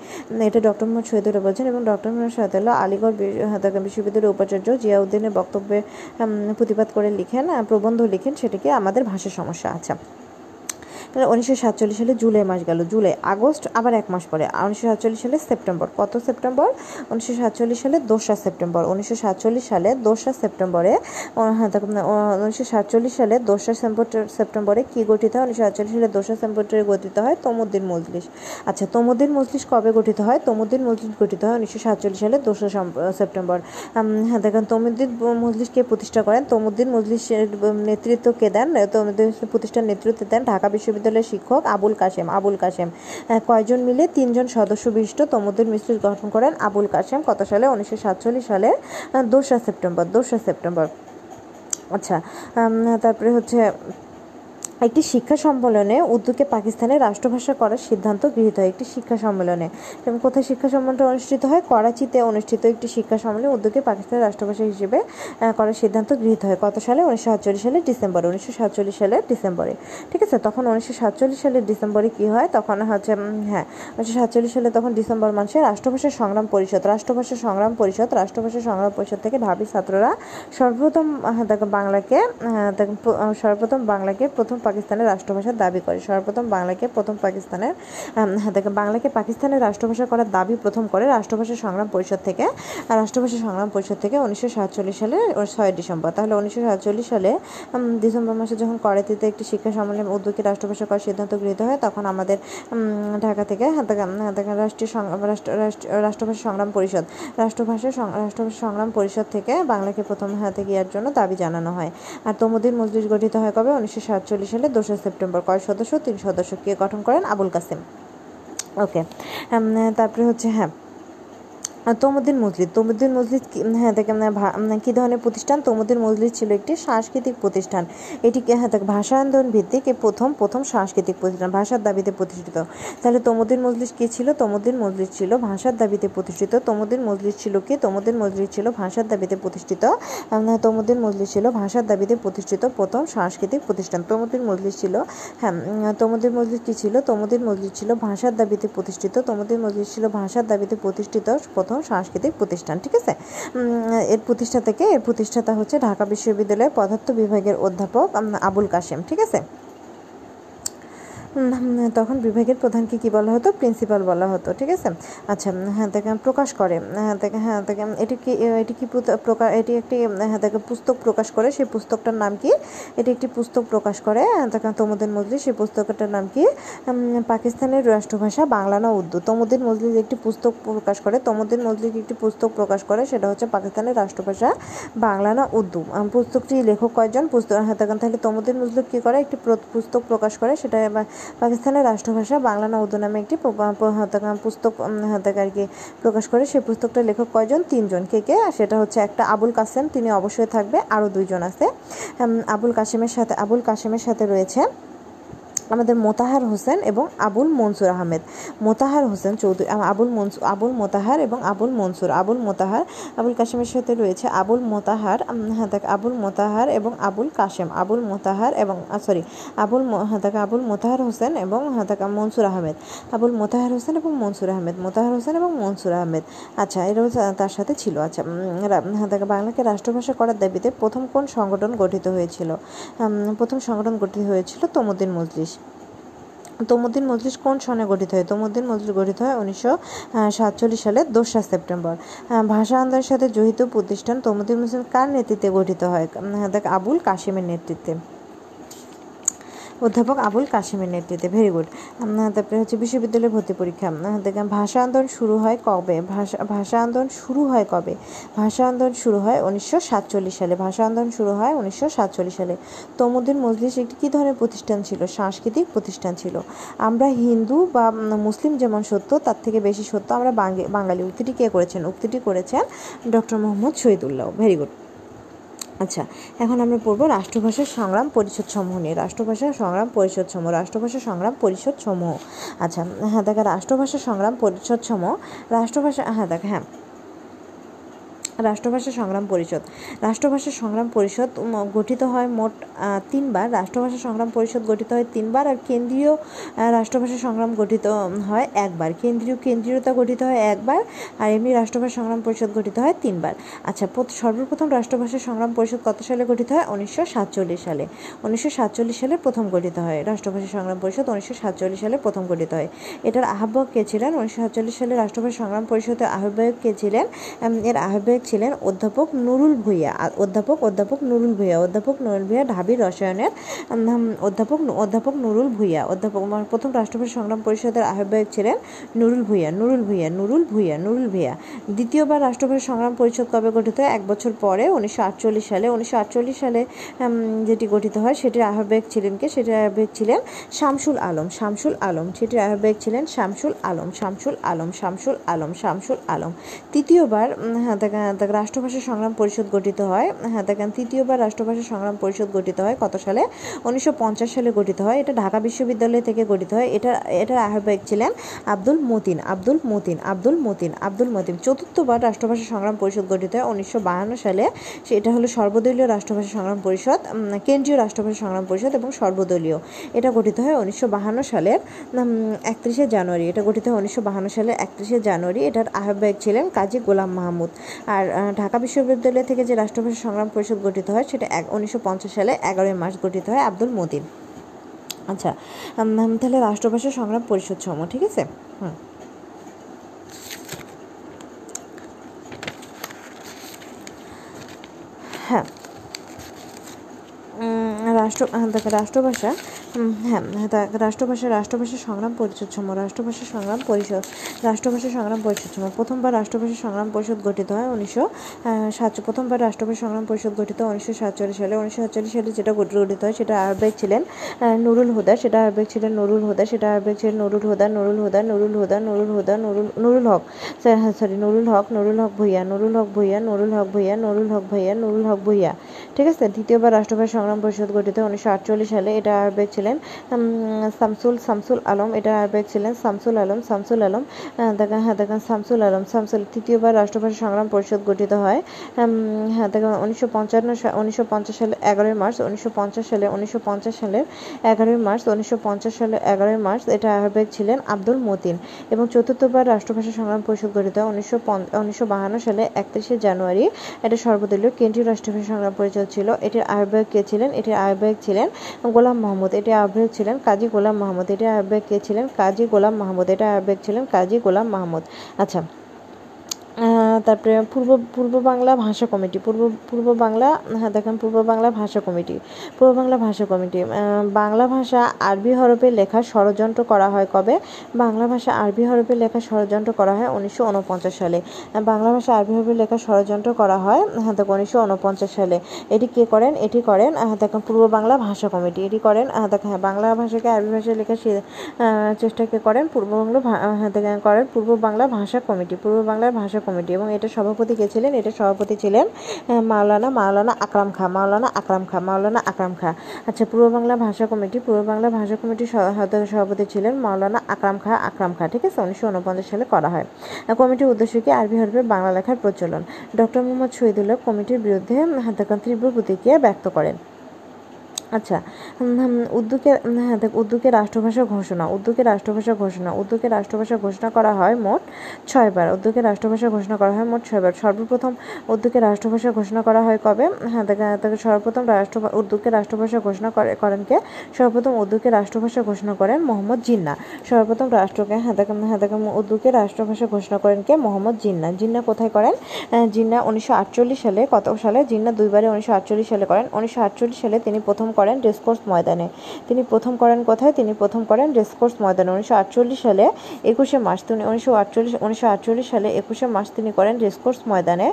এটা ডক্টর মোহাম্মদ শহীদুল্লাহ বলছেন এবং ডক্টর মোহাম্মদ শহীদুল্লাহ আলিগড় বিশ্ববিদ্যালয়ের উপাচার্য জিয়াউদ্দিনের বক্তব্যে প্রতিবাদ করে লিখেন, প্রবন্ধ লিখেন সেটিকে আমাদের ভাষা সমস্যা? আছে উনিশশো সাতচল্লিশ সালে জুলাই মাস গেল জুলাই আগস্ট আবার এক মাস পরে। উনিশশো সাতচল্লিশ সালে সেপ্টেম্বর কত সেপ্টেম্বর? উনিশশো সাতচল্লিশ সালে দোসরা সেপ্টেম্বর। উনিশশো সাতচল্লিশ সালে দোসরা সেপ্টেম্বরে হ্যাঁ, উনিশশো সাতচল্লিশ সালে দোসরা সেপ্টেম্বরে কী গঠিত হয়? উনিশশো সাতচল্লিশ সালে দোসরা সেপ্টেম্বরে গঠিত হয় তমুদ্দিন মজলিস। আচ্ছা তমুদ্দিন মজলিস কবে গঠিত হয়? তমুদ্দিন মজলিস গঠিত হয় উনিশশো সাতচল্লিশ সালে দোসরা সেপ্টেম্বর। হ্যাঁ দেখেন তমুদ্দিন মজলিসকে প্রতিষ্ঠা করেন? তমুদ্দিন মজলিসের নেতৃত্ব কে দেন? তমুদ্দিন প্রতিষ্ঠার নেতৃত্ব দেন ঢাকা বিশ্ববিদ্যালয় বিশ্ববিদ্যালয়ের শিক্ষক আবুল কাশেম। আবুল কাশেম কয়জন মিলে তিনজন সদস্য বিশিষ্ট তমুদুল মিস্ত্রি গঠন করেন? আবুল কাশেম কত সালে? উনিশশো সাতচল্লিশ সালের দোসরা সেপ্টেম্বর দোসরা সেপ্টেম্বর। আচ্ছা তারপরে হচ্ছে একটি শিক্ষা সম্মেলনে উর্দুকে পাকিস্তানের রাষ্ট্রভাষা করার সিদ্ধান্ত গৃহীত হয় একটি শিক্ষা সম্মেলনে। কোথায় শিক্ষা সম্মেলনটা অনুষ্ঠিত হয়? করাচিতে অনুষ্ঠিত একটি শিক্ষা সম্মেলনে উর্দুকে পাকিস্তানের রাষ্ট্রভাষা হিসেবে করার সিদ্ধান্ত গৃহীত হয়। কত সালে? উনিশশো সাতচল্লিশ সালের ডিসেম্বরে। উনিশশো সাতচল্লিশ সালের ডিসেম্বরে। ঠিক আছে? তখন উনিশশো সাতচল্লিশ সালের ডিসেম্বরে কী হয়? তখন হচ্ছে হ্যাঁ উনিশশো সাতচল্লিশ সালে তখন ডিসেম্বর মাসে রাষ্ট্রভাষা সংগ্রাম পরিষদ, রাষ্ট্রভাষা সংগ্রাম পরিষদ, রাষ্ট্রভাষা সংগ্রাম পরিষদ থেকে ঢাবি ছাত্ররা সর্বপ্রথম বাংলাকে সর্বপ্রথম বাংলাকে প্রথম পাকিস্তানের রাষ্ট্রভাষার দাবি করে। সর্বপ্রথম বাংলাকে প্রথম পাকিস্তানের দেখে বাংলাকে পাকিস্তানের রাষ্ট্রভাষা করার দাবি প্রথম করে রাষ্ট্রভাষা সংগ্রাম পরিষদ থেকে। রাষ্ট্রভাষা সংগ্রাম পরিষদ থেকে উনিশশো সাতচল্লিশ সালে ছয় ডিসেম্বর। তাহলে উনিশশো সাতচল্লিশ সালে ডিসেম্বর মাসে যখন করাতিতে একটি শিক্ষা সম্মেলন উদ্যোগী রাষ্ট্রভাষা করার সিদ্ধান্ত গৃহীত হয়, তখন আমাদের ঢাকা থেকে রাষ্ট্রীয় রাষ্ট্রভাষা সংগ্রাম পরিষদ, রাষ্ট্রভাষা রাষ্ট্রভাষা সংগ্রাম পরিষদ থেকে বাংলাকে প্রথম হাতে গিয়ার জন্য দাবি জানানো হয়। আর তমুদ্দিন মজলিস গঠিত হয় কবে? উনিশশো সাতচল্লিশ সালে দোসরা সেপ্টেম্বর কয় সদস্য? তিন সদস্য। কে গঠন করেন? আবুল কাসেম। ওকে। তারপরে হচ্ছে হ্যাঁ। তমুদ্দিন মসজিদ তমুদ্দিন মসজিদ হ্যাঁ দেখে কী ধরনের প্রতিষ্ঠান তমুদ্দিন মসজিদ ছিল একটি সাংস্কৃতিক প্রতিষ্ঠান এটি হ্যাঁ দেখ ভাষা আন্দোলন ভিত্তিক প্রথম প্রথম সাংস্কৃতিক প্রতিষ্ঠান ভাষার দাবিতে প্রতিষ্ঠিত তাহলে তমুদ্দিন মজলিস কী ছিল তমুদ্দিন মজলিস ছিল ভাষার দাবিতে প্রতিষ্ঠিত তমুদ্দিন মজলিস ছিল কি তমুদ্দিন মজলিস ছিল ভাষার দাবিতে প্রতিষ্ঠিত তমুদ্দিন মজলিস ছিল ভাষার দাবিতে প্রতিষ্ঠিত প্রথম সাংস্কৃতিক প্রতিষ্ঠান তমুদ্দিন মজলিস ছিল হ্যাঁ তমুদ্দিন মজলিস কী ছিল তমুদ্দিন মজলিস ছিল ভাষার দাবিতে প্রতিষ্ঠিত তমুদ্দিন মজলিস ছিল ভাষার দাবিতে প্রতিষ্ঠিত প্রথম প্রথম সাংস্কৃতিক প্রতিষ্ঠান, ঠিক আছে? এর প্রতিষ্ঠা থেকে, এর প্রতিষ্ঠাতা হচ্ছে ঢাকা বিশ্ববিদ্যালয়ের পদার্থ বিভাগের অধ্যাপক আবুল কাশেম, ঠিক আছে? তখন বিভাগের প্রধানকে কি বলা হতো? প্রিন্সিপাল বলা হতো, ঠিক আছে? আচ্ছা হ্যাঁ দেখে প্রকাশ করে হ্যাঁ দেখে হ্যাঁ দেখে এটি কি এটি কি প্রকাশ এটি একটি হ্যাঁ দেখে পুস্তক প্রকাশ করে, সেই পুস্তকটার নাম কি? এটি একটি পুস্তক প্রকাশ করে দেখে তমুদ্দিন মজলি সেই পুস্তকটার নাম কি? পাকিস্তানের রাষ্ট্রভাষা বাংলা না উর্দু। তমুদ্দিন মজলিস একটি পুস্তক প্রকাশ করে তমুদ্দিন মজলিস একটি পুস্তক প্রকাশ করে, সেটা হচ্ছে পাকিস্তানের রাষ্ট্রভাষা বাংলা না উর্দু। পুস্তকটি লেখক কয়জন? পুস্তক হ্যাঁ তাহলে তমুদ্দিন মজলিস কী করে? একটি পুস্তক প্রকাশ করে, সেটা পাকিস্তানের রাষ্ট্রভাষা বাংলা না উর্দু নামে একটি পুস্তক আর কি প্রকাশ করে সেই পুস্তকটা লেখক কয়জন? তিনজন। কে কে? সেটা হচ্ছে একটা আবুল কাসেম। তিনি অবশ্যই থাকবে। আরও দুইজন আছে। আবুল কাসেমের সাথে আবুল কাসেমের সাথে রয়েছে আমাদের মোতাহার হোসেন এবং আবুল মনসুর আহমেদ। মোতাহার হোসেন চৌধুরী আবুল মনসুর আবুল মোতাহার এবং আবুল মনসুর। আবুল মোতাহার, আবুল কাশেমের সাথে রয়েছে আবুল মোতাহার হ্যাঁ দেখ, আবুল মোতাহার এবং আবুল কাশেম। আবুল মোতাহার এবং সরি আবুল হ্যাঁ দেখ, আবুল মোতাহার হোসেন এবং হ্যাঁ দেখ, মনসুর আহমেদ। আবুল মোতাহার হোসেন এবং মনসুর আহমেদ। মোতাহার হোসেন এবং মনসুর আহমেদ। আচ্ছা এরাও তার সাথে ছিল। আচ্ছা হ্যাঁ দেখ, বাংলাকে রাষ্ট্রভাষা করার দাবিতে প্রথম কোন সংগঠন গঠিত হয়েছিল? প্রথম সংগঠন গঠিত হয়েছিল তমুদ্দিন মজলিস। তমুদ্দিন মজলিস কোন সনে গঠিত হয়? তমুদ্দিন মজলিস গঠিত হয় উনিশশো সাতচল্লিশ সালের দোসরা সেপ্টেম্বর। ভাষা আন্দোলনের সাথে জড়িত প্রতিষ্ঠান তমুদ্দিন মজলিস কার নেতৃত্বে গঠিত হয়? দেখ, আবুল কাশিমের নেতৃত্বে। অধ্যাপক আবুল কাশিমের নেতৃত্বে ভেরি গুড তারপরে হচ্ছে বিশ্ববিদ্যালয় ভর্তি পরীক্ষা। দেখেন ভাষা আন্দোলন শুরু হয় কবে? ভাষা ভাষা আন্দোলন শুরু হয় কবে? ভাষা আন্দোলন শুরু হয় উনিশশো সাতচল্লিশ সালে। ভাষা আন্দোলন শুরু হয় উনিশশো সাতচল্লিশ সালে। তমুদ্দিন মজলিস একটি কী ধরনের প্রতিষ্ঠান ছিল? সাংস্কৃতিক প্রতিষ্ঠান ছিল। আমরা হিন্দু বা মুসলিম যেমন সত্য, তার থেকে বেশি সত্য আমরা বাঙালি। উক্তিটি কে করেছেন? উক্তিটি করেছেন doctor Muhammad Shahidullah. Very good আচ্ছা এখন আমরা পড়ব রাষ্ট্রভাষার সংগ্রাম পরিষদ সমূহ নিয়ে। রাষ্ট্রভাষা সংগ্রাম পরিষদ সমূহ রাষ্ট্রভাষা সংগ্রাম পরিষদ সমূহ আচ্ছা হ্যাঁ দেখা, রাষ্ট্রভাষা সংগ্রাম পরিষদ সমূহ রাষ্ট্রভাষা হ্যাঁ দেখা হ্যাঁ। রাষ্ট্রভাষা সংগ্রাম পরিষদ। রাষ্ট্রভাষা সংগ্রাম পরিষদ গঠিত হয় মোট তিনবার। রাষ্ট্রভাষা সংগ্রাম পরিষদ গঠিত হয় তিনবার আর কেন্দ্রীয় রাষ্ট্রভাষা সংগ্রাম গঠিত হয় একবার। কেন্দ্রীয় কেন্দ্রীয়তা গঠিত হয় একবার আর এমনি রাষ্ট্রভাষা সংগ্রাম পরিষদ গঠিত হয় তিনবার। আচ্ছা সর্বপ্রথম রাষ্ট্রভাষা সংগ্রাম পরিষদ কত সালে গঠিত হয়? উনিশশো সাতচল্লিশ সালে। উনিশশো সাতচল্লিশ সালে প্রথম গঠিত হয় রাষ্ট্রভাষা সংগ্রাম পরিষদ। উনিশশো সাতচল্লিশ সালে প্রথম গঠিত হয়। এটার আহ্বায়ক কে ছিলেন? উনিশশো সাতচল্লিশ সালে রাষ্ট্রভাষা সংগ্রাম পরিষদের আহ্বায়ক কে ছিলেন? এর আহ্বায়ক ছিলেন অধ্যাপক নুরুল ভূঁইয়া। অধ্যাপক অধ্যাপক নুরুল ভূঁইয়া। অধ্যাপক নুরুল ভূঁইয়া ঢাবি রসায়নের অধ্যাপক অধ্যাপক নুরুল ভূঁইয়া। অধ্যাপক প্রথম রাষ্ট্রপতি সংগ্রাম পরিষদের আহ্বায়ক ছিলেন নুরুল ভূঁইয়া। নুরুল ভূঁইয়া নুরুল ভূঁইয়া নুরুল ভূঁইয়া। দ্বিতীয়বার রাষ্ট্রপতি সংগ্রাম পরিষদ কবে গঠিত হয়? এক বছর পরে, উনিশশো আটচল্লিশ সালে। উনিশশো আটচল্লিশ সালে যেটি গঠিত হয়, সেটির আহ্বায়ক ছিলেন কে? সেটির আহ্বায়ক ছিলেন শামসুল আলম। শামসুল আলম, সেটির আহ্বায়ক ছিলেন শামসুল আলম। শামসুল আলম শামসুল আলম শামসুল আলম। তৃতীয়বার দেখ রাষ্ট্রভাষা সংগ্রাম পরিষদ গঠিত হয়। হ্যাঁ দেখেন তৃতীয়বার রাষ্ট্রভাষা সংগ্রাম পরিষদ গঠিত হয় কত সালে? উনিশশো পঞ্চাশ সালে গঠিত হয়। এটা ঢাকা বিশ্ববিদ্যালয় থেকে গঠিত হয়। এটা, এটার আহ্বায়ক ছিলেন আব্দুল মতিন আব্দুল মতিন আব্দুল মতিন আব্দুল মতিন। চতুর্থবার রাষ্ট্রভাষা সংগ্রাম পরিষদ গঠিত হয় উনিশশো সালে। সেটা হলো সর্বদলীয় রাষ্ট্রভাষা সংগ্রাম পরিষদ কেন্দ্রীয় রাষ্ট্রভাষা সংগ্রাম পরিষদ এবং সর্বদলীয়। এটা গঠিত হয় উনিশশো সালের একত্রিশে জানুয়ারি। এটা গঠিত হয় উনিশশো সালের একত্রিশে জানুয়ারি। এটার আহ্বায়ক ছিলেন কাজী গোলাম মাহমুদ। আর ঢাকা বিশ্ববিদ্যালয় থেকে যে রাষ্ট্রভাষা সংগ্রাম পরিষদ গঠিত হয়, সেটা এক, উনিশশো সালে এগারোই মার্চ গঠিত হয় আব্দুল মতিন। আচ্ছা তাহলে রাষ্ট্রভাষা সংগ্রাম পরিষদ সমূহ, ঠিক আছে? হুম। হ্যাঁ। রাষ্ট্র রাষ্ট্রভাষা হ্যাঁ রাষ্ট্রভাষা রাষ্ট্রভাষা সংগ্রাম পরিষদসম রাষ্ট্রভাষা সংগ্রাম, পরিষদ, রাষ্ট্রভাষা সংগ্রাম পরিষদসম প্রথমবার রাষ্ট্রভাষা সংগ্রাম পরিষদ গঠিত হয় উনিশশো সাত, প্রথমবার রাষ্ট্রভাষা সংগ্রাম পরিষদ গঠিত উনিশশো সাতচল্লিশ সালে। উনিশশো সাতচল্লিশ সালে যেটা গঠিত হয় সেটা আহ্বায়ক ছিলেন নুরুল হুদা। সেটা আহ্বায়ক ছিলেন নুরুল হুদা, সেটা আহ্বায়ক ছিলেন নুরুল হুদা নুরুল হুদা নুরুল হুদা নুরুল হুদা, নুরুল নুরুল হক। সরি নুরুল হক নুরুল হক ভুইয়া, নুরুল হক ভুইয়া, নুরুল হক ভুইয়া, নুরুল হক ভুইয়া, নুরুল হক ভুইয়া। ঠিক আছে? দ্বিতীয়বার রাষ্ট্রভাষা সংগ্রাম পরিষদ গঠিত উনিশশো আটচল্লিশ সালে। এটা আহ্বায়ক ছিলেন শামসুল শামসুল আলম, এটা আহ্বায়ক ছিলেন শামসুল আলম শামসুল আলম দেখেন হ্যাঁ দেখেন, শামসুল আলম, শামসুল তৃতীয়বার রাষ্ট্রভাষা সংগ্রাম পরিষদ গঠিত হয় হ্যাঁ দেখেন, উনিশশো পঞ্চান্ন উনিশশো পঞ্চাশ সালে এগারোই মার্চ, উনিশশো পঞ্চাশ সালে, উনিশশো পঞ্চাশ সালের এগারোই মার্চ, উনিশশো পঞ্চাশ সালে এগারোই মার্চ, এটা আহ্বায়ক ছিলেন আব্দুল মতিন এবং চতুর্থবার রাষ্ট্রভাষা সংগ্রাম পরিষদ গঠিত হয়, উনিশশো উনিশশো বাহান্ন সালে একত্রিশে জানুয়ারি, এটা সর্বদলীয় কেন্দ্রীয় রাষ্ট্রভাষা সংগ্রাম পরিষদ ছিল, এটির আহ্বায়ক কে ছিলেন, এটির আহ্বায়ক ছিলেন গোলাম মোহাম্মদ এটি আহ্বায়ক ছিলেন কাজী গোলাম মাহমুদ এটি আহ্বায়ক কে ছিলেন? কাজী গোলাম মাহমুদ এটা আহ্বায়ক ছিলেন কাজী গোলাম মাহমুদ। আচ্ছা তারপরে পূর্ব পূর্ব বাংলা ভাষা কমিটি, পূর্ব পূর্ব বাংলা হ্যাঁ দেখেন, পূর্ব বাংলা ভাষা কমিটি, পূর্ব বাংলা ভাষা কমিটি বাংলা ভাষা আরবি হরফে লেখা ষড়যন্ত্র করা হয় কবে? বাংলা ভাষা আরবি হরফে লেখা ষড়যন্ত্র করা হয় উনিশশো ঊনপঞ্চাশ সালে। বাংলা ভাষা আরবি হরফে লেখা ষড়যন্ত্র করা হয় হ্যাঁ দেখো, উনিশশো সালে। এটি কে করেন? এটি করেন হ্যাঁ দেখেন, পূর্ব বাংলা ভাষা কমিটি। এটি করেন হ্যাঁ দেখেন হ্যাঁ বাংলা ভাষাকে আরবি ভাষায় লেখার চেষ্টা কে করেন? পূর্ব বাংলা হ্যাঁ দেখেন, করেন, পূর্ব বাংলা ভাষা কমিটি, পূর্ব বাংলার ভাষা কমিটি এবং এটা সভাপতি কে ছিলেন? এটা সভাপতি ছিলেন মাওলানা মাওলানা আকরাম খা, মাওলানা আকরাম খা, মাওলানা আকরাম খা। আচ্ছা পূর্ব বাংলা ভাষা কমিটি, পূর্ব বাংলা ভাষা কমিটির সভাপতি ছিলেন মাওলানা আকরাম খা আকরাম খা, ঠিক আছে? উনিশশো উনপঞ্চাশ সালে করা হয়। কমিটির উদ্দেশ্য কি? আরবি হরফে বাংলা লেখার প্রচলন। ডক্টর মোহাম্মদ শহীদুল্লাহ কমিটির বিরুদ্ধে তীব্র প্রতিক্রিয়া ব্যক্ত করেন। আচ্ছা উর্দুকে হ্যাঁ দেখ উর্দুকে রাষ্ট্রভাষা ঘোষণা উর্দুকে রাষ্ট্রভাষা ঘোষণা উর্দুকে রাষ্ট্রভাষা ঘোষণা করা হয় মোট ছয়বার। উর্দুকে রাষ্ট্রভাষা ঘোষণা করা হয় মোট ছয়বার। সর্বপ্রথম উর্দুকে রাষ্ট্রভাষা ঘোষণা করা হয় কবে? হ্যাঁ দেখ তাকে সর্বপ্রথম রাষ্ট্র উর্দুকে রাষ্ট্রভাষা ঘোষণা করে, করেন কে? সর্বপ্রথম উর্দুকে রাষ্ট্রভাষা ঘোষণা করেন মোহাম্মদ জিন্না। সর্বপ্রথম রাষ্ট্রকে হ্যাঁ দেখ হ্যাঁ দেখ উর্দুকে রাষ্ট্রভাষা ঘোষণা করেন কে? মোহাম্মদ জিন্না। জিন্না কোথায় করেন? জিন্না উনিশশো আটচল্লিশ সালে, কত সালে? জিন্না দুইবারে উনিশশো আটচল্লিশ সালে করেন। উনিশশো আটচল্লিশ সালে তিনি প্রথম করেন রেসকোর্স ময়দানে। তিনি প্রথম করেন কোথায়? তিনি প্রথম করেন রেসকোর্স ময়দানে। উনিশশো আটচল্লিশ সালে একুশে মার্চ তিনি উনিশশো আটচল্লিশ উনিশশো আটচল্লিশ সালে একুশে মার্চ তিনি করেন রেসকোর্স ময়দানে।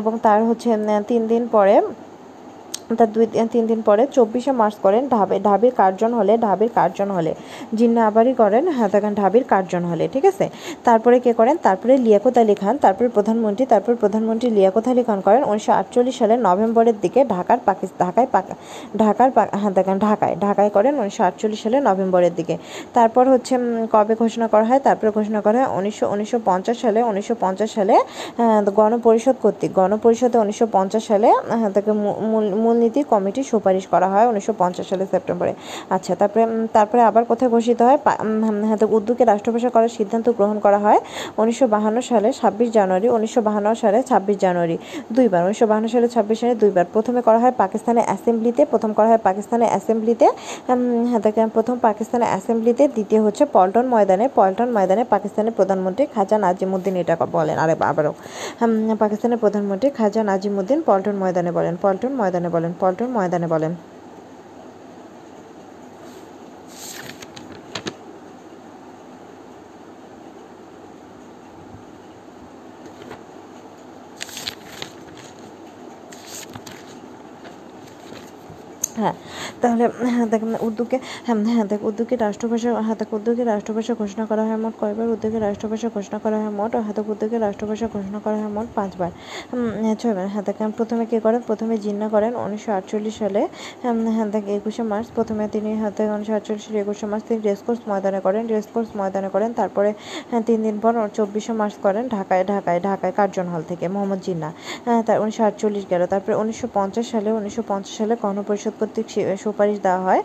এবং তার হচ্ছে তিন দিন পরে তার দুই তিন দিন পরে চব্বিশে মার্চ করেন ঢাবে, ঢাবির কার্জন হলে, ঢাবির কার্জন হলে। জিন্না আবারই করেন, হাতাগান ঢাবির কার্জন হলে, ঠিক আছে? তারপরে কে করেন? তারপরে লিয়াকত আলী খান, তারপরে প্রধানমন্ত্রী, তারপর প্রধানমন্ত্রী লিয়াকত আলী খান করেন। উনিশশো আটচল্লিশ সালের নভেম্বরের দিকে ঢাকার পাকিস্তান ঢাকায় ঢাকার হাতাগান ঢাকায় ঢাকায় করেন উনিশশো আটচল্লিশ সালের নভেম্বরের দিকে। তারপর হচ্ছে কবে ঘোষণা করা হয়? তারপরে ঘোষণা করা হয় উনিশশো উনিশশো পঞ্চাশ সালে, উনিশশো পঞ্চাশ সালে গণপরিষদ কর্তৃক, গণপরিষদে উনিশশো পঞ্চাশ সালে তাকে মূল নীতি কমিটি সুপারিশ করা হয় উনিশশো সালের সেপ্টেম্বরে। আচ্ছা তারপরে তারপরে আবার কোথায় ঘোষিত হয়? হ্যাঁ উর্দুকে রাষ্ট্রভাষা করার সিদ্ধান্ত গ্রহণ করা হয় উনিশশো সালে, ছাব্বিশ জানুয়ারি, উনিশশো সালে, ছাব্বিশ জানুয়ারি। দুইবার, উনিশশো সালে, ছাব্বিশ জানুয়ারি দুইবার। প্রথমে করা হয় পাকিস্তানের অ্যাসেম্বলিতে, প্রথম করা হয় পাকিস্তানের অ্যাসেম্বলিতে হ্যাঁ প্রথম পাকিস্তানের অ্যাসেম্বলিতে, দ্বিতীয় হচ্ছে পল্টন ময়দানে পল্টন ময়দানে পাকিস্তানের প্রধানমন্ত্রী খাজা নাজিমুদ্দিন, এটা বলেন আরে আবারও। পাকিস্তানের প্রধানমন্ত্রী খাজা নাজিমুদ্দিন পল্টন ময়দানে বলেন, পল্টন ময়দানে বলেন। পল্টন ময়দানে বলেন হ্যাঁ তাহলে হ্যাঁ দেখ উর্দুকে হ্যাঁ হ্যাঁ দেখ উর্দুকে রাষ্ট্রভাষা হ্যাঁ দেখ উর্দুকে রাষ্ট্রভাষা ঘোষণা করা হয় মোট কয়বার? উর্দুকে রাষ্ট্রভাষা ঘোষণা করা হয় মোট হ্যাঁ দেখ উর্দুকে রাষ্ট্রভাষা ঘোষণা করা হয় মোট পাঁচবার। হ্যাঁ, ছয়বার হ্যাঁ দেখ প্রথমে কে করেন? প্রথমে জিন্না করেন উনিশশো আটচল্লিশ সালে হ্যাঁ হ্যাঁ দেখ একুশে মার্চ প্রথমে তিনি হ্যাঁ দেখ উনিশশো আটচল্লিশ সালে একুশে মার্চ তিনি রেসকোর্স ময়দানে করেন রেসকোর্স ময়দানে করেন তারপরে হ্যাঁ তিন দিন পর চব্বিশে মার্চ করেন ঢাকায় ঢাকায় ঢাকায় কার্জন হল থেকে মোহাম্মদ জিন্না। হ্যাঁ তার উনিশশো আটচল্লিশ গেল তারপরে উনিশশো পঞ্চাশ সালে উনিশশো পঞ্চাশ সালে গণপরিষদ কর্তৃক সুপারিশ দেওয়া হয়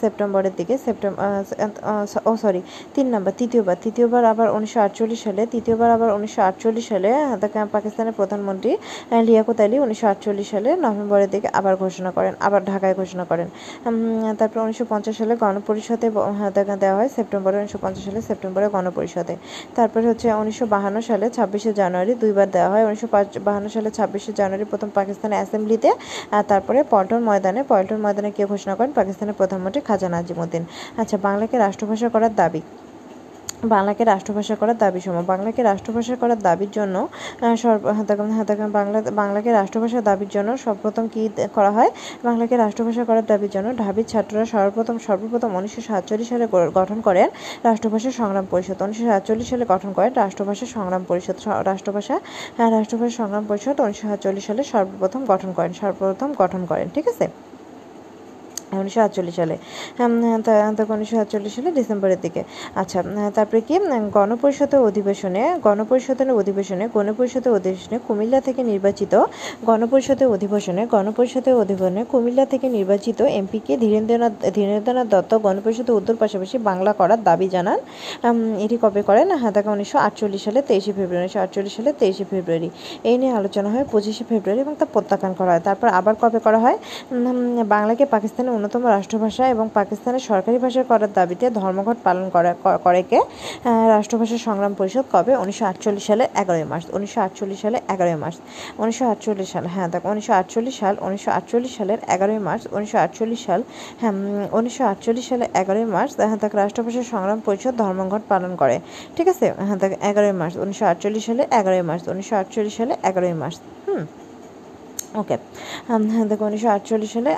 সেপ্টেম্বরের দিকে সেপ্টেম্বর ও সরি তিন নম্বর তৃতীয়বার তৃতীয়বার আবার উনিশশো আটচল্লিশ সালে তৃতীয়বার আবার উনিশশো আটচল্লিশ সালে পাকিস্তানের প্রধানমন্ত্রী লিয়াকত আলী উনিশশো আটচল্লিশ সালে নভেম্বরের দিকে আবার ঘোষণা করেন আবার ঢাকায় ঘোষণা করেন। তারপর উনিশশো পঞ্চাশ সালে গণপরিষদে হ্যাঁ, দেওয়া হয় সেপ্টেম্বরে উনিশশো পঞ্চাশ সালে সেপ্টেম্বরে গণপরিষদে। তারপরে হচ্ছে উনিশশো বাহান্ন সালে ছাব্বিশে জানুয়ারি দুইবার দেওয়া হয় উনিশশো বাহান্ন সালে ছাব্বিশে জানুয়ারি প্রথম পাকিস্তানের অ্যাসেম্বলিতে আর তারপরে পল্টন ময়দানে পল্টন ময়দানে কে ঘোষণা করেন পাকিস্তানের প্রধানমন্ত্রী খাজা নাজিমুদ্দিন। আচ্ছা বাংলাকে রাষ্ট্রভাষা করার দাবি। বাংলাকে রাষ্ট্রভাষা করার দাবি সম বাংলাকে রাষ্ট্রভাষা করার দাবির জন্য বাংলা বাংলাকে রাষ্ট্রভাষার দাবির জন্য সর্বপ্রথম কী করা হয়? বাংলাকে রাষ্ট্রভাষা করার দাবির জন্য ঢাবির ছাত্ররা সর্বপ্রথম সর্বপ্রথম উনিশশো সাতচল্লিশ সালে গঠন করেন রাষ্ট্রভাষা সংগ্রাম পরিষদ। উনিশশো সাতচল্লিশ সালে গঠন করেন রাষ্ট্রভাষা সংগ্রাম পরিষদ। রাষ্ট্রভাষা হ্যাঁ, রাষ্ট্রভাষা সংগ্রাম পরিষদ উনিশশো সাতচল্লিশ সালে সর্বপ্রথম গঠন করেন সর্বপ্রথম গঠন করেন। ঠিক আছে? উনিশশো আটচল্লিশ সালে। উম, তা- তা উনিশশো আটচল্লিশ সালে ডিসেম্বরের দিকে। আচ্ছা তারপরে কি গণপরিষদের অধিবেশনে গণপরিষদের অধিবেশনে গণপরিষদের অধিবেশনে কুমিল্লা থেকে নির্বাচিত গণপরিষদের অধিবেশনে গণপরিষদের অধিবেশনে কুমিল্লা থেকে নির্বাচিত এমপিকে ধীরেন্দ্রনাথ ধীরেন্দ্রনাথ দত্ত গণপরিষদের উত্তর পাশাপাশি বাংলা করার দাবি জানান। এটি কবে করেন? হ্যাঁ তাকে উনিশশো আটচল্লিশ সালে তেইশে ফেব্রুয়ারি উনিশশো আটচল্লিশ সালে তেইশে ফেব্রুয়ারি। এই নিয়ে আলোচনা হয় পঁচিশে ফেব্রুয়ারি এবং তা প্রত্যাখ্যান করা হয়। তারপর আবার কবে করা হয়? বাংলাকে পাকিস্তানের অন্যতম রাষ্ট্রভাষা এবং পাকিস্তানের সরকারি ভাষা করার দাবিতে ধর্মঘট পালন করা, ক- রাষ্ট্রভাষা সংগ্রাম পরিষদ কবে? উনিশশো আটচল্লিশ সালে এগারোই মার্চ। উনিশশো আটচল্লিশ সালে এগারোই মার্চ। উনিশশো আটচল্লিশ সাল হ্যাঁ দেখ, উনিশশো আটচল্লিশ সাল, উনিশশো আটচল্লিশ সালের এগারোই মার্চ, উনিশশো আটচল্লিশ সাল হ্যাঁ উনিশশো আটচল্লিশ সালে এগারোই মার্চ হ্যাঁ দেখ, রাষ্ট্রভাষা সংগ্রাম পরিষদ ধর্মঘট পালন করে। ঠিক আছে? হ্যাঁ দেখ, এগারোই মার্চ, উনিশশো আটচল্লিশ সালে এগারোই মার্চ, উনিশশো আটচল্লিশ সালে এগারোই মার্চ। হুম। ওকে হ্যাঁ দেখ উনিশশো আটচল্লিশ সালে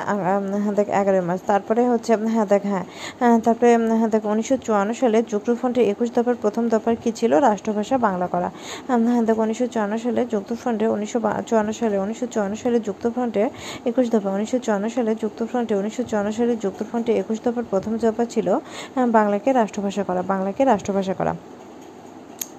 হ্যাঁ দেখ এগারোই মার্চ। তারপরে হচ্ছে হ্যাঁ দেখ হ্যাঁ হ্যাঁ, তারপরে হ্যাঁ দেখ উনিশশো চুয়ান্ন সালে যুক্তফ্রন্টের একুশ দফার প্রথম দফার কী ছিল? রাষ্ট্রভাষা বাংলা করা হ্যাঁ দেখ উনিশশো চুয়ান্ন সালে যুক্তফ্রন্টে উনিশশো চুয়ান্ন সালে উনিশশো চুয়ান্ন সালে যুক্তফ্রন্টে একুশ দফা উনিশশো চুয়ান্ন সালে যুক্তফ্রন্টে উনিশশো চুয়ান্ন সালে যুক্তফ্রন্টে একুশ দফার প্রথম দফা ছিল বাংলাকে রাষ্ট্রভাষা করা বাংলাকে রাষ্ট্রভাষা করা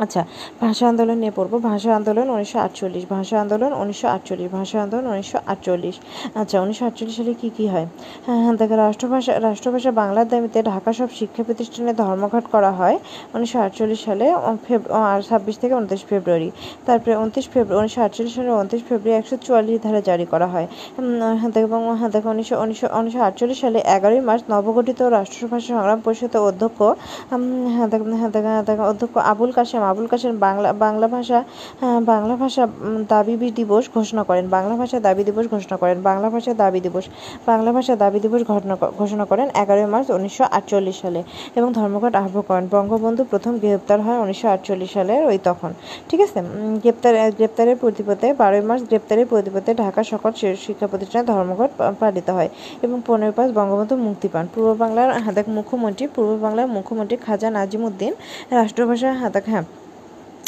আচ্ছা ভাষা আন্দোলন নিয়ে পড়ব। ভাষা আন্দোলন উনিশশো আটচল্লিশ, ভাষা আন্দোলন উনিশশো আটচল্লিশ, ভাষা আন্দোলন উনিশশো আটচল্লিশ। আচ্ছা উনিশশো আটচল্লিশ সালে কী কী হয়? হ্যাঁ হ্যাঁ দেখো, রাষ্ট্রভাষা রাষ্ট্রভাষা বাংলার দাবিতে ঢাকা সব শিক্ষা প্রতিষ্ঠানে ধর্মঘট করা হয় উনিশশো আটচল্লিশ সালে ফেব ছাব্বিশ থেকে উনত্রিশ ফেব্রুয়ারি। তারপরে উনত্রিশ ফেব্রুয়ারি উনিশশো আটচল্লিশ সালে উনত্রিশ ফেব্রুয়ারি একশো চুয়াল্লিশ ধারা জারি করা হয়। হ্যাঁ দেখো, এবং হ্যাঁ দেখো, উনিশশো উনিশশো উনিশশো আটচল্লিশ সালে এগারোই মার্চ নবগঠিত রাষ্ট্রভাষা সংগ্রাম পরিষদের অধ্যক্ষ দেখো দেখো দেখো, অধ্যক্ষ আবুল কাশেম আবুল কাশেম বাংলা বাংলা ভাষা হ্যাঁ, বাংলা ভাষা দাবি দিবস ঘোষণা করেন। বাংলা ভাষা দাবি দিবস ঘোষণা করেন। বাংলা ভাষা দাবি দিবস বাংলা ভাষা দাবি দিবস ঘটনা ঘোষণা করেন এগারোই মার্চ উনিশশো আটচল্লিশ সালে এবং ধর্মঘট আহ্বান করেন। বঙ্গবন্ধু প্রথম গ্রেপ্তার হয় উনিশশো আটচল্লিশ সালের ওই তখন। ঠিক আছে? গ্রেপ্তার গ্রেপ্তারের প্রতিপদে বারোই মার্চ গ্রেপ্তারের প্রতিপদে ঢাকা সকল শিক্ষা প্রতিষ্ঠানে ধর্মঘট পালিত হয় এবং পনেরোই পাঁচ বঙ্গবন্ধু মুক্তি পান। পূর্ব বাংলার হাদাক মুখ্যমন্ত্রী পূর্ব বাংলার মুখ্যমন্ত্রী খাজা নাজিমুদ্দিন রাষ্ট্রভাষা হাদাক হ্যাঁ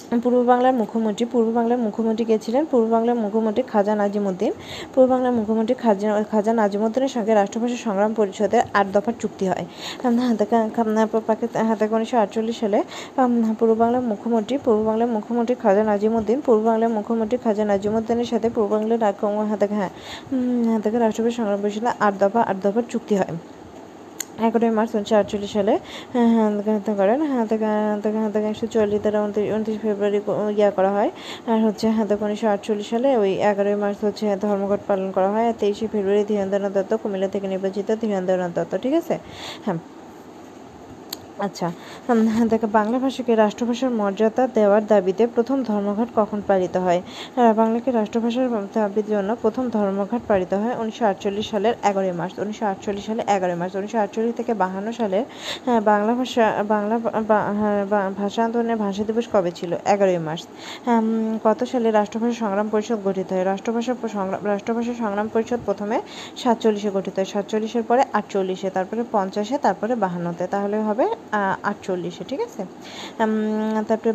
পূর্ব বাংলার মুখ্যমন্ত্রী পূর্ব বাংলার মুখ্যমন্ত্রী কে ছিলেন? পূর্ব বাংলার মুখ্যমন্ত্রী খাজা নাজিমুদ্দিন। পূর্ব বাংলার মুখ্যমন্ত্রী খাজা খাজা নাজিমুদ্দিনের সঙ্গে রাষ্ট্রভাষা সংগ্রাম পরিষদের আট দফার চুক্তি হয়। হাতে উনিশশো আটচল্লিশ সালে। পূর্ব বাংলার মুখ্যমন্ত্রী পূর্ব বাংলার মুখ্যমন্ত্রী খাজা নাজিমুদ্দিন পূর্ব বাংলার মুখ্যমন্ত্রী খাজা নাজিমুদ্দিনের সাথে পূর্ব বাংলার হাতে হ্যাঁ হাতে রাষ্ট্রভাষা সংগ্রাম পরিষদের আট দফা, আট দফার চুক্তি হয়। এগারোই মার্চ উনিশশো আটচল্লিশ সালে হ্যাঁ হ্যাঁ হত্যা করেন। হাতে হ্যাঁ একশো চল্লিশ দ্বারা উনত্রিশ উনত্রিশ ফেব্রুয়ারি ইয়া করা হয়। আর হচ্ছে হাতে উনিশশো আটচল্লিশ সালে ওই এগারোই মার্চ হচ্ছে ধর্মঘট পালন করা হয়। তেইশে ফেব্রুয়ারি ধীরেন্দ্রনাথ দত্ত কুমিল্লা থেকে নির্বাচিত ধীরেন্দ্রনাথ দত্ত, ঠিক আছে? হ্যাঁ আচ্ছা দেখো বাংলা ভাষাকে রাষ্ট্রভাষার মর্যাদা দেওয়ার দাবিতে প্রথম ধর্মঘট কখন পালিত হয়? বাংলাকে রাষ্ট্রভাষার দাবির জন্য প্রথম ধর্মঘট পালিত হয় উনিশশো আটচল্লিশ সালের এগারোই মার্চ। উনিশশো আটচল্লিশ সালে এগারোই মার্চ। উনিশশো আটচল্লিশ থেকে বাহান্ন আহ, বাংলা ভাষা বাংলা হ্যাঁ, ভাষা আন্দোলনের ভাষা দিবস কবে ছিল? এগারোই মার্চ। কত সালে রাষ্ট্রভাষা সংগ্রাম পরিষদ গঠিত হয়? রাষ্ট্রভাষা সংগ্রাম রাষ্ট্রভাষা সংগ্রাম পরিষদ প্রথমে সাতচল্লিশে গঠিত হয়। সাতচল্লিশের পরে আটচল্লিশে তারপরে পঞ্চাশে তারপরে বাহান্নতে। তাহলে হবে আটচল্লিশে, ঠিক আছে? তারপরে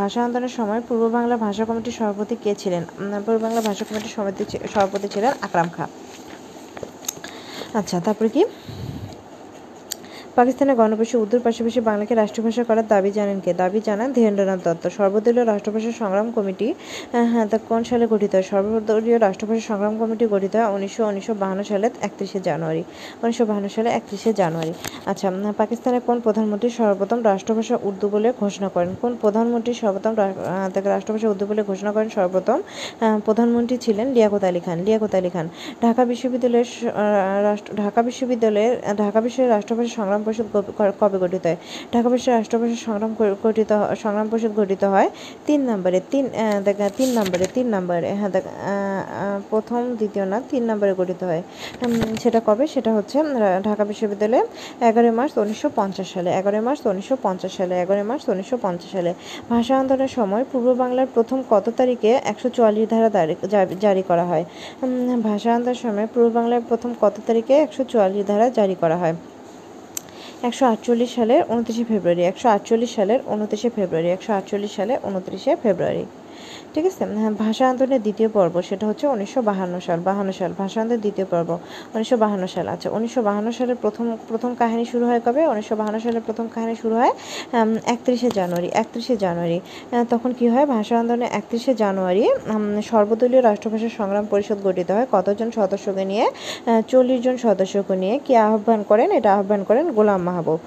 ভাষা আন্দোলনের সময় পূর্ব বাংলা ভাষা কমিটির সভাপতি কে ছিলেন? পূর্ব বাংলা ভাষা কমিটির সভাপতি সভাপতি ছিলেন আকরাম খা। আচ্ছা তারপরে কি? পাকিস্তানের গণপরিষদ উর্দুর পাশাপাশি বাংলাকে রাষ্ট্রভাষা করার দাবি জানেন কে দাবি জানান ধীরেন্দ্রনাথ দত্ত। সর্বদলীয় রাষ্ট্রভাষা সংগ্রাম কমিটি হ্যাঁ কোন সালে গঠিত হয়? সর্বদলীয় রাষ্ট্রভাষা সংগ্রাম কমিটি গঠিত হয় উনিশশো উনিশশো বাহান্ন সালে একত্রিশে জানুয়ারি। উনিশশো বাহান্ন সালে একত্রিশে জানুয়ারি। আচ্ছা পাকিস্তানের কোন প্রধানমন্ত্রী সর্বপ্রথম রাষ্ট্রভাষা উর্দু বলে ঘোষণা করেন? কোন প্রধানমন্ত্রী সর্বপ্রথম তাকে রাষ্ট্রভাষা উর্দু বলে ঘোষণা করেন? সর্বপ্রথম প্রধানমন্ত্রী ছিলেন লিয়াকত আলী খান। লিয়াকত আলী খান। ঢাকা বিশ্ববিদ্যালয়ের ঢাকা বিশ্ববিদ্যালয়ের, ঢাকা বিশ্বের রাষ্ট্রভাষা সংগ্রাম পরিষদ কবে- গঠিত হয়? ঢাকা বিশ্বের রাষ্ট্রভাষা সংগ্রাম গঠিত সংগ্রাম পরিষদ গঠিত হয় তিন নম্বরে, তিন দেখা, তিন নম্বরে তিন নম্বরে হ্যাঁ দেখ প্রথম, দ্বিতীয় না তিন নম্বরে গঠিত হয়। সেটা কবে? সেটা হচ্ছে ঢাকা বিশ্ববিদ্যালয়ে এগারোই মার্চ উনিশশো পঞ্চাশ সালে, এগারোই মার্চ উনিশশো পঞ্চাশ সালে, এগারোই মার্চ উনিশশো পঞ্চাশ সালে। ভাষা আন্দোলনের সময় পূর্ব বাংলার প্রথম কত তারিখে একশো চুয়াল্লিশ ধারা জারি করা হয়? ভাষা আন্দোলনের সময় পূর্ব বাংলার প্রথম কত তারিখে একশো চুয়াল্লিশ ধারা জারি করা হয়? একশো আটচল্লিশ সালের উনত্রিশে ফেব্রুয়ারি, একশো আটচল্লিশ সালের উনত্রিশে ফেব্রুয়ারি, একশো আটচল্লিশ সালের উনত্রিশে ফেব্রুয়ারি। ঠিক আছে? হ্যাঁ ভাষা আন্দোলনের দ্বিতীয় পর্ব সেটা হচ্ছে উনিশশো বাহান্ন সাল। বাহান্ন সাল ভাষা আন্দোলনের দ্বিতীয় পর্ব উনিশশো বাহান্ন সাল। আচ্ছা উনিশশো বাহান্ন সালের প্রথম প্রথম কাহিনী শুরু হয় কবে? উনিশশো বাহান্ন সালের প্রথম কাহিনী শুরু হয় একত্রিশে জানুয়ারি একত্রিশে জানুয়ারি। তখন কি হয়? ভাষা আন্দোলনে একত্রিশে জানুয়ারি সর্বদলীয় রাষ্ট্রভাষা সংগ্রাম পরিষদ গঠিত হয়। কতজন সদস্যকে নিয়ে? চল্লিশ জন সদস্যকে নিয়ে কি আহ্বান করেন? এটা আহ্বান করেন গোলাম মাহবুব।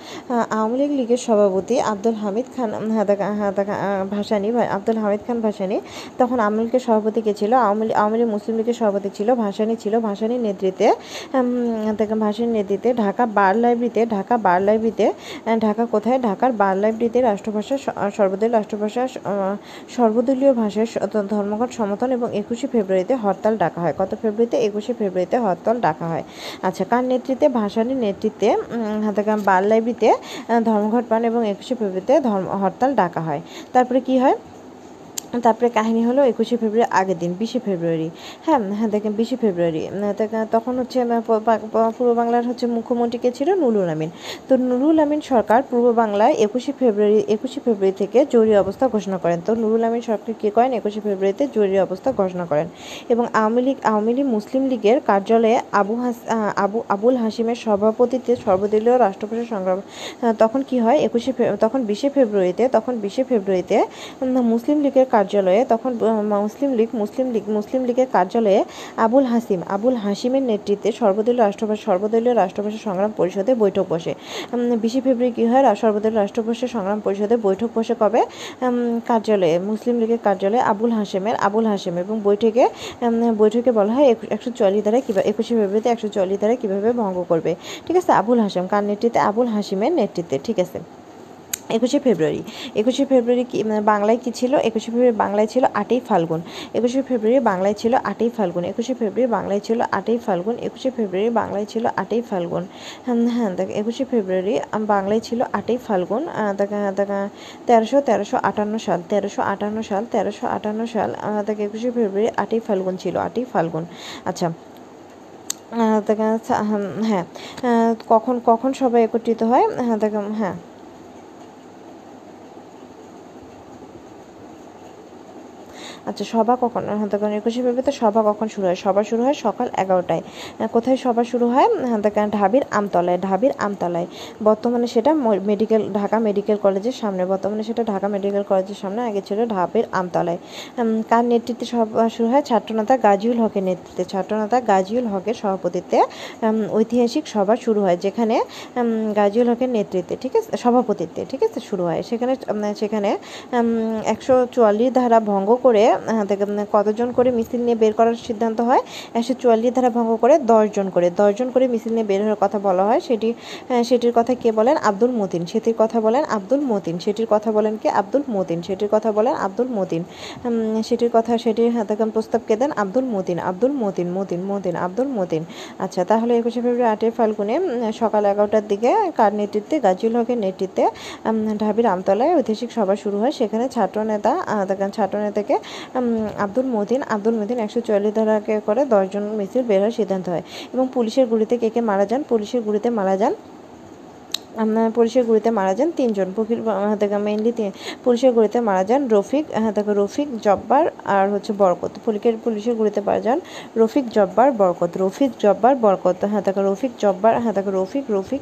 আওয়ামী লীগ লীগের সভাপতি আব্দুল হামিদ খান হাদাকা আহ, ভাসানী আব্দুল হামিদ খান ভাসানী তখন আওয়ামী লীগের সভাপতি কে ছিল? আওয়ামী লীগ- আওয়ামী লীগ মুসলিম লীগের সভাপতি ছিল ভাসানী ছিল। ভাসানীর নেতৃত্বে ভাসানীর নেতৃত্বে ঢাকা বার লাইব্রেরিতে ঢাকা বার লাইব্রেরিতে ঢাকা কোথায়? ঢাকার বার লাইব্রেরিতে রাষ্ট্রভাষা সর্বদলীয় রাষ্ট্রভাষা সর্বদলীয় ভাষার ধর্মঘট সমর্থন এবং একুশে ফেব্রুয়ারিতে হরতাল ডাকা হয়। কত ফেব্রুয়ারিতে? একুশে ফেব্রুয়ারিতে হরতাল ডাকা হয়। আচ্ছা কার নেতৃত্বে? ভাসানীর নেতৃত্বে উম, বার লাইব্রেরিতে ধর্মঘট পান এবং একুশে ফেব্রুয়ারিতে ধর্ম হরতাল ডাকা হয়। তারপরে কি হয়? তারপরে কাহিনী হলো একুশে ফেব্রুয়ারি আগের দিন, বিশে ফেব্রুয়ারি। হ্যাঁ হ্যাঁ দেখেন, বিশে ফেব্রুয়ারি। তখন হচ্ছে পূর্ব বাংলার হচ্ছে মুখ্যমন্ত্রীকে ছিল? নুরুল আমিন। তো নুরুল আমিন সরকার পূর্ব বাংলায় একুশে ফেব্রুয়ারি একুশে ফেব্রুয়ারি থেকে জরুরি অবস্থা ঘোষণা করেন। তো নুরুল আমিন সরকার কী করেন? একুশে ফেব্রুয়ারিতে জরুরি অবস্থা ঘোষণা করেন। এবং আওয়ামী লীগ আওয়ামী লীগ মুসলিম লীগের কার্যালয়ে আবু হাস আবু, আবুল হাসিমের সভাপতিত্বে সর্বদলীয় রাষ্ট্রভাষা সংগ্রাম তখন কি হয়? একুশে তখন বিশে ফেব্রুয়ারিতে, তখন বিশে ফেব্রুয়ারিতে মুসলিম লীগের কার্যালয়ে তখন মুসলিম লীগ মুসলিম লীগ, মুসলিম লীগের কার্যালয়ে আবুল হাসিম, আবুল হাসিমের নেতৃত্বে সর্বদলীয় রাষ্ট্রভাষা সর্বদলীয় রাষ্ট্রভাষা সংগ্রাম পরিষদে বৈঠক বসে। বিশে ফেব্রুয়ারি কী হয়? সর্বদলীয় রাষ্ট্রভাষা সংগ্রাম পরিষদে বৈঠক বসে কবে? কার্যালয়ে, মুসলিম লীগের কার্যালয়ে আবুল হাসিমের, আবুল হাসিম এবং বৈঠকে বৈঠকে বলা হয় একশো চুয়াল্লিশ ধারা কীভাবে একুশে ফেব্রুয়ারিতে একশো চুয়াল্লিশ ধারা কীভাবে ভঙ্গ করবে? ঠিক আছে, আবুল হাসিম, কার নেতৃত্বে? আবুল হাসিমের নেতৃত্বে, ঠিক আছে। একুশে ফেব্রুয়ারি। একুশে ফেব্রুয়ারি কি মানে বাংলায় কি ছিল? একুশে ফেব্রুয়ারি বাংলায় ছিল আটই ফাল্গুন। একুশে ফেব্রুয়ারি বাংলায় ছিল আটই ফাল্গুন। একুশে ফেব্রুয়ারি বাংলায় ছিল আটই ফাল্গুন। একুশে ফেব্রুয়ারি বাংলায় ছিল আটই ফাল্গুন। হ্যাঁ হ্যাঁ দেখ, একুশে ফেব্রুয়ারি বাংলায় ছিল আটই ফাল্গুন। তেরোশো তেরোশো আটান্ন সাল, তেরোশো আটান্ন সাল, তেরোশো আটান্ন সাল দেখ, একুশে ফেব্রুয়ারি আটই ফাল্গুন ছিল, আটই ফাল্গুন। আচ্ছা। হ্যাঁ কখন কখন সবাই একত্রিত হয়? হ্যাঁ হ্যাঁ। আচ্ছা সভা কখন? তখন একুশে ফেব্রুয়ারিতে সভা কখন শুরু হয়? সভা শুরু হয় সকাল এগারোটায়। কোথায় সভা শুরু হয়? দেখেন ঢাবির আমতলায় ঢাবির আমতলায়। বর্তমানে সেটা মেডিকেল ঢাকা মেডিকেল কলেজের সামনে। বর্তমানে সেটা ঢাকা মেডিকেল কলেজের সামনে, আগে ছিল ঢাবির আমতলায়। কার নেতৃত্বে সভা শুরু হয়? ছাত্রনেতা গাজিউল হকের নেতৃত্বে। ছাত্রনেতা গাজিউল হকের সভাপতিত্বে ঐতিহাসিক সভা শুরু হয়, যেখানে গাজিউল হকের নেতৃত্বে, ঠিক আছে, সভাপতিত্বে, ঠিক আছে, শুরু হয়। সেখানে সেখানে একশো চুয়াল্লিশ ধারা ভঙ্গ করে কতজন করে মিছিল নিয়ে বের করার সিদ্ধান্ত হয়? একশো চুয়াল্লিশ ধারা ভঙ্গ করে দশজন করে দশজন করে মিছিল নিয়ে বের হওয়ার কথা বলা হয়। সেটি সেটির কথা কে বলেন? আব্দুল মতিন। সেটির কথা বলেন আব্দুল মতিন। সেটির কথা বলেন কে? আব্দুল মতিন। সেটির কথা বলেন আব্দুল মতিন। সেটির কথা, সেটির হাতাকাম প্রস্তাব কে দেন? আব্দুল মতিন। আব্দুল মতিন মতিন মতিন, আব্দুল মতিন। আচ্ছা তাহলে একুশে ফেব্রুয়ারি আটই ফাল্গুনে সকাল এগারোটার দিকে কার নেতৃত্বে? গাজীউল হকের নেতৃত্বে ঢাবির আমতলায় ঐতিহাসিক সভা শুরু হয়। সেখানে ছাত্র নেতা ছাত্র নেতাকে আব্দুল মদিন আব্দুল মতিন একশো চুয়াল্লিশ ধারাকে করে দশজন মিছিল বের হওয়ার সিদ্ধান্ত হয় এবং পুলিশের গুলিতে কে কে মারা যান? পুলিশের গুলিতে মারা যান পুলিশের গুলিতে মারা যান তিনজন। ফকির থেকে মেইনলি পুলিশের গুলিতে মারা যান রফিক থেকে রফিক, জব্বার আর হচ্ছে বরকত। পুলিশের পুলিশের গুলিতে মারা যান রফিক, জব্বার, বরকত। রফিক, জব্বার, বরকত। হ্যাঁ থেকে রফিক, জব্বার হ্যাঁ থেকে রফিক রফিক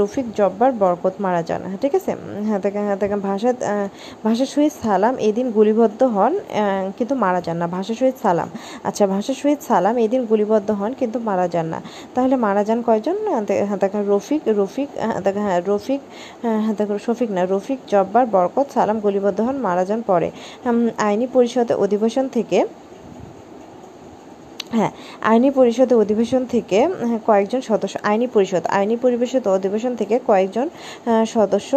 রফিক, জব্বার, বরকত মারা যান। ঠিক আছে? হ্যাঁ হ্যাঁ থেকে ভাষা ভাষা শহীদ সালাম এদিন গুলিবদ্ধ হন কিন্তু মারা যান না। ভাষা শহীদ সালাম। আচ্ছা ভাষা শহীদ সালাম এদিন গুলিবদ্ধ হন, কিন্তু মারা যান না। তাহলে মারা যান কয়জন? হ্যাঁ থেকে রফিক রফিক হ্যাঁ থেকে হ্যাঁ রফিক হ্যাঁ দেখো, শফিক না, রফিক, জব্বার, বরকত, সালাম, গুলিবদ্ধ হন, মারা যান পরে। আইনি পরিষদের অধিবেশন থেকে হ্যাঁ আইনি পরিষদ অধিবেশন থেকে হ্যাঁ, কয়েকজন সদস্য আইনি পরিষদ আইনি পরিবেশদ অধিবেশন থেকে কয়েকজন সদস্য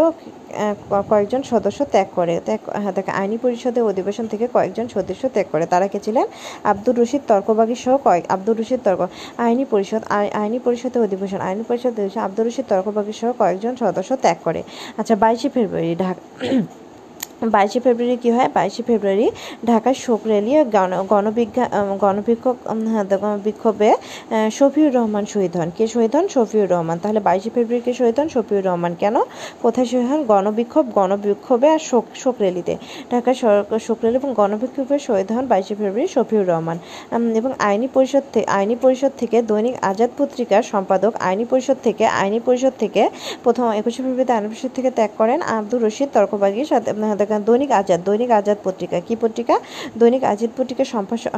কয়েকজন সদস্য ত্যাগ করে ত্যাগ হ্যাঁ দেখে আইনি পরিষদের অধিবেশন থেকে কয়েকজন সদস্য ত্যাগ করে। তারা কে ছিলেন? আব্দুর রশিদ তর্কবাগী সহ কয়েক আব্দুর রশিদ তর্ক আইনি পরিষদ আইনি পরিষদের অধিবেশন আইনি পরিষদ আব্দুর রশিদ তর্কবাগী সহ কয়েকজন সদস্য ত্যাগ করে। আচ্ছা বাইশে ফেব্রুয়ারি ঢাকা বাইশে ফেব্রুয়ারি কী হয়? বাইশে ফেব্রুয়ারি ঢাকার শোক র্যালি গণ গণবিজ্ঞা গণবিক্ষোভ হ্যাঁ, বিক্ষোভে শফিউর রহমান শহীদ হন। কে শহীদ হন? শফিউর রহমান। তাহলে বাইশে ফেব্রুয়ারি কে শহীদ হন? শফিউর রহমান। কেন? কোথায় শহীদ হন? গণবিক্ষোভ গণবিক্ষোভে আর শোক শোক র্যালিতে। ঢাকার শোক র্যালি এবং গণবিক্ষোভে শহীদ হন বাইশে ফেব্রুয়ারি শফিউর রহমান। এবং আইনি পরিষদ থেকে আইনি পরিষদ থেকে দৈনিক আজাদ পত্রিকার সম্পাদক আইনি পরিষদ থেকে আইনি পরিষদ থেকে প্রথম একুশে ফেব্রুয়ারিতে আইনি পরিষদ থেকে ত্যাগ করেন আব্দুর রশিদ তর্কবাগীর সাথে দৈনিক আজাদ দৈনিক আজাদ পত্রিকা, কি পত্রিকা? দৈনিক আজাদ পত্রিকার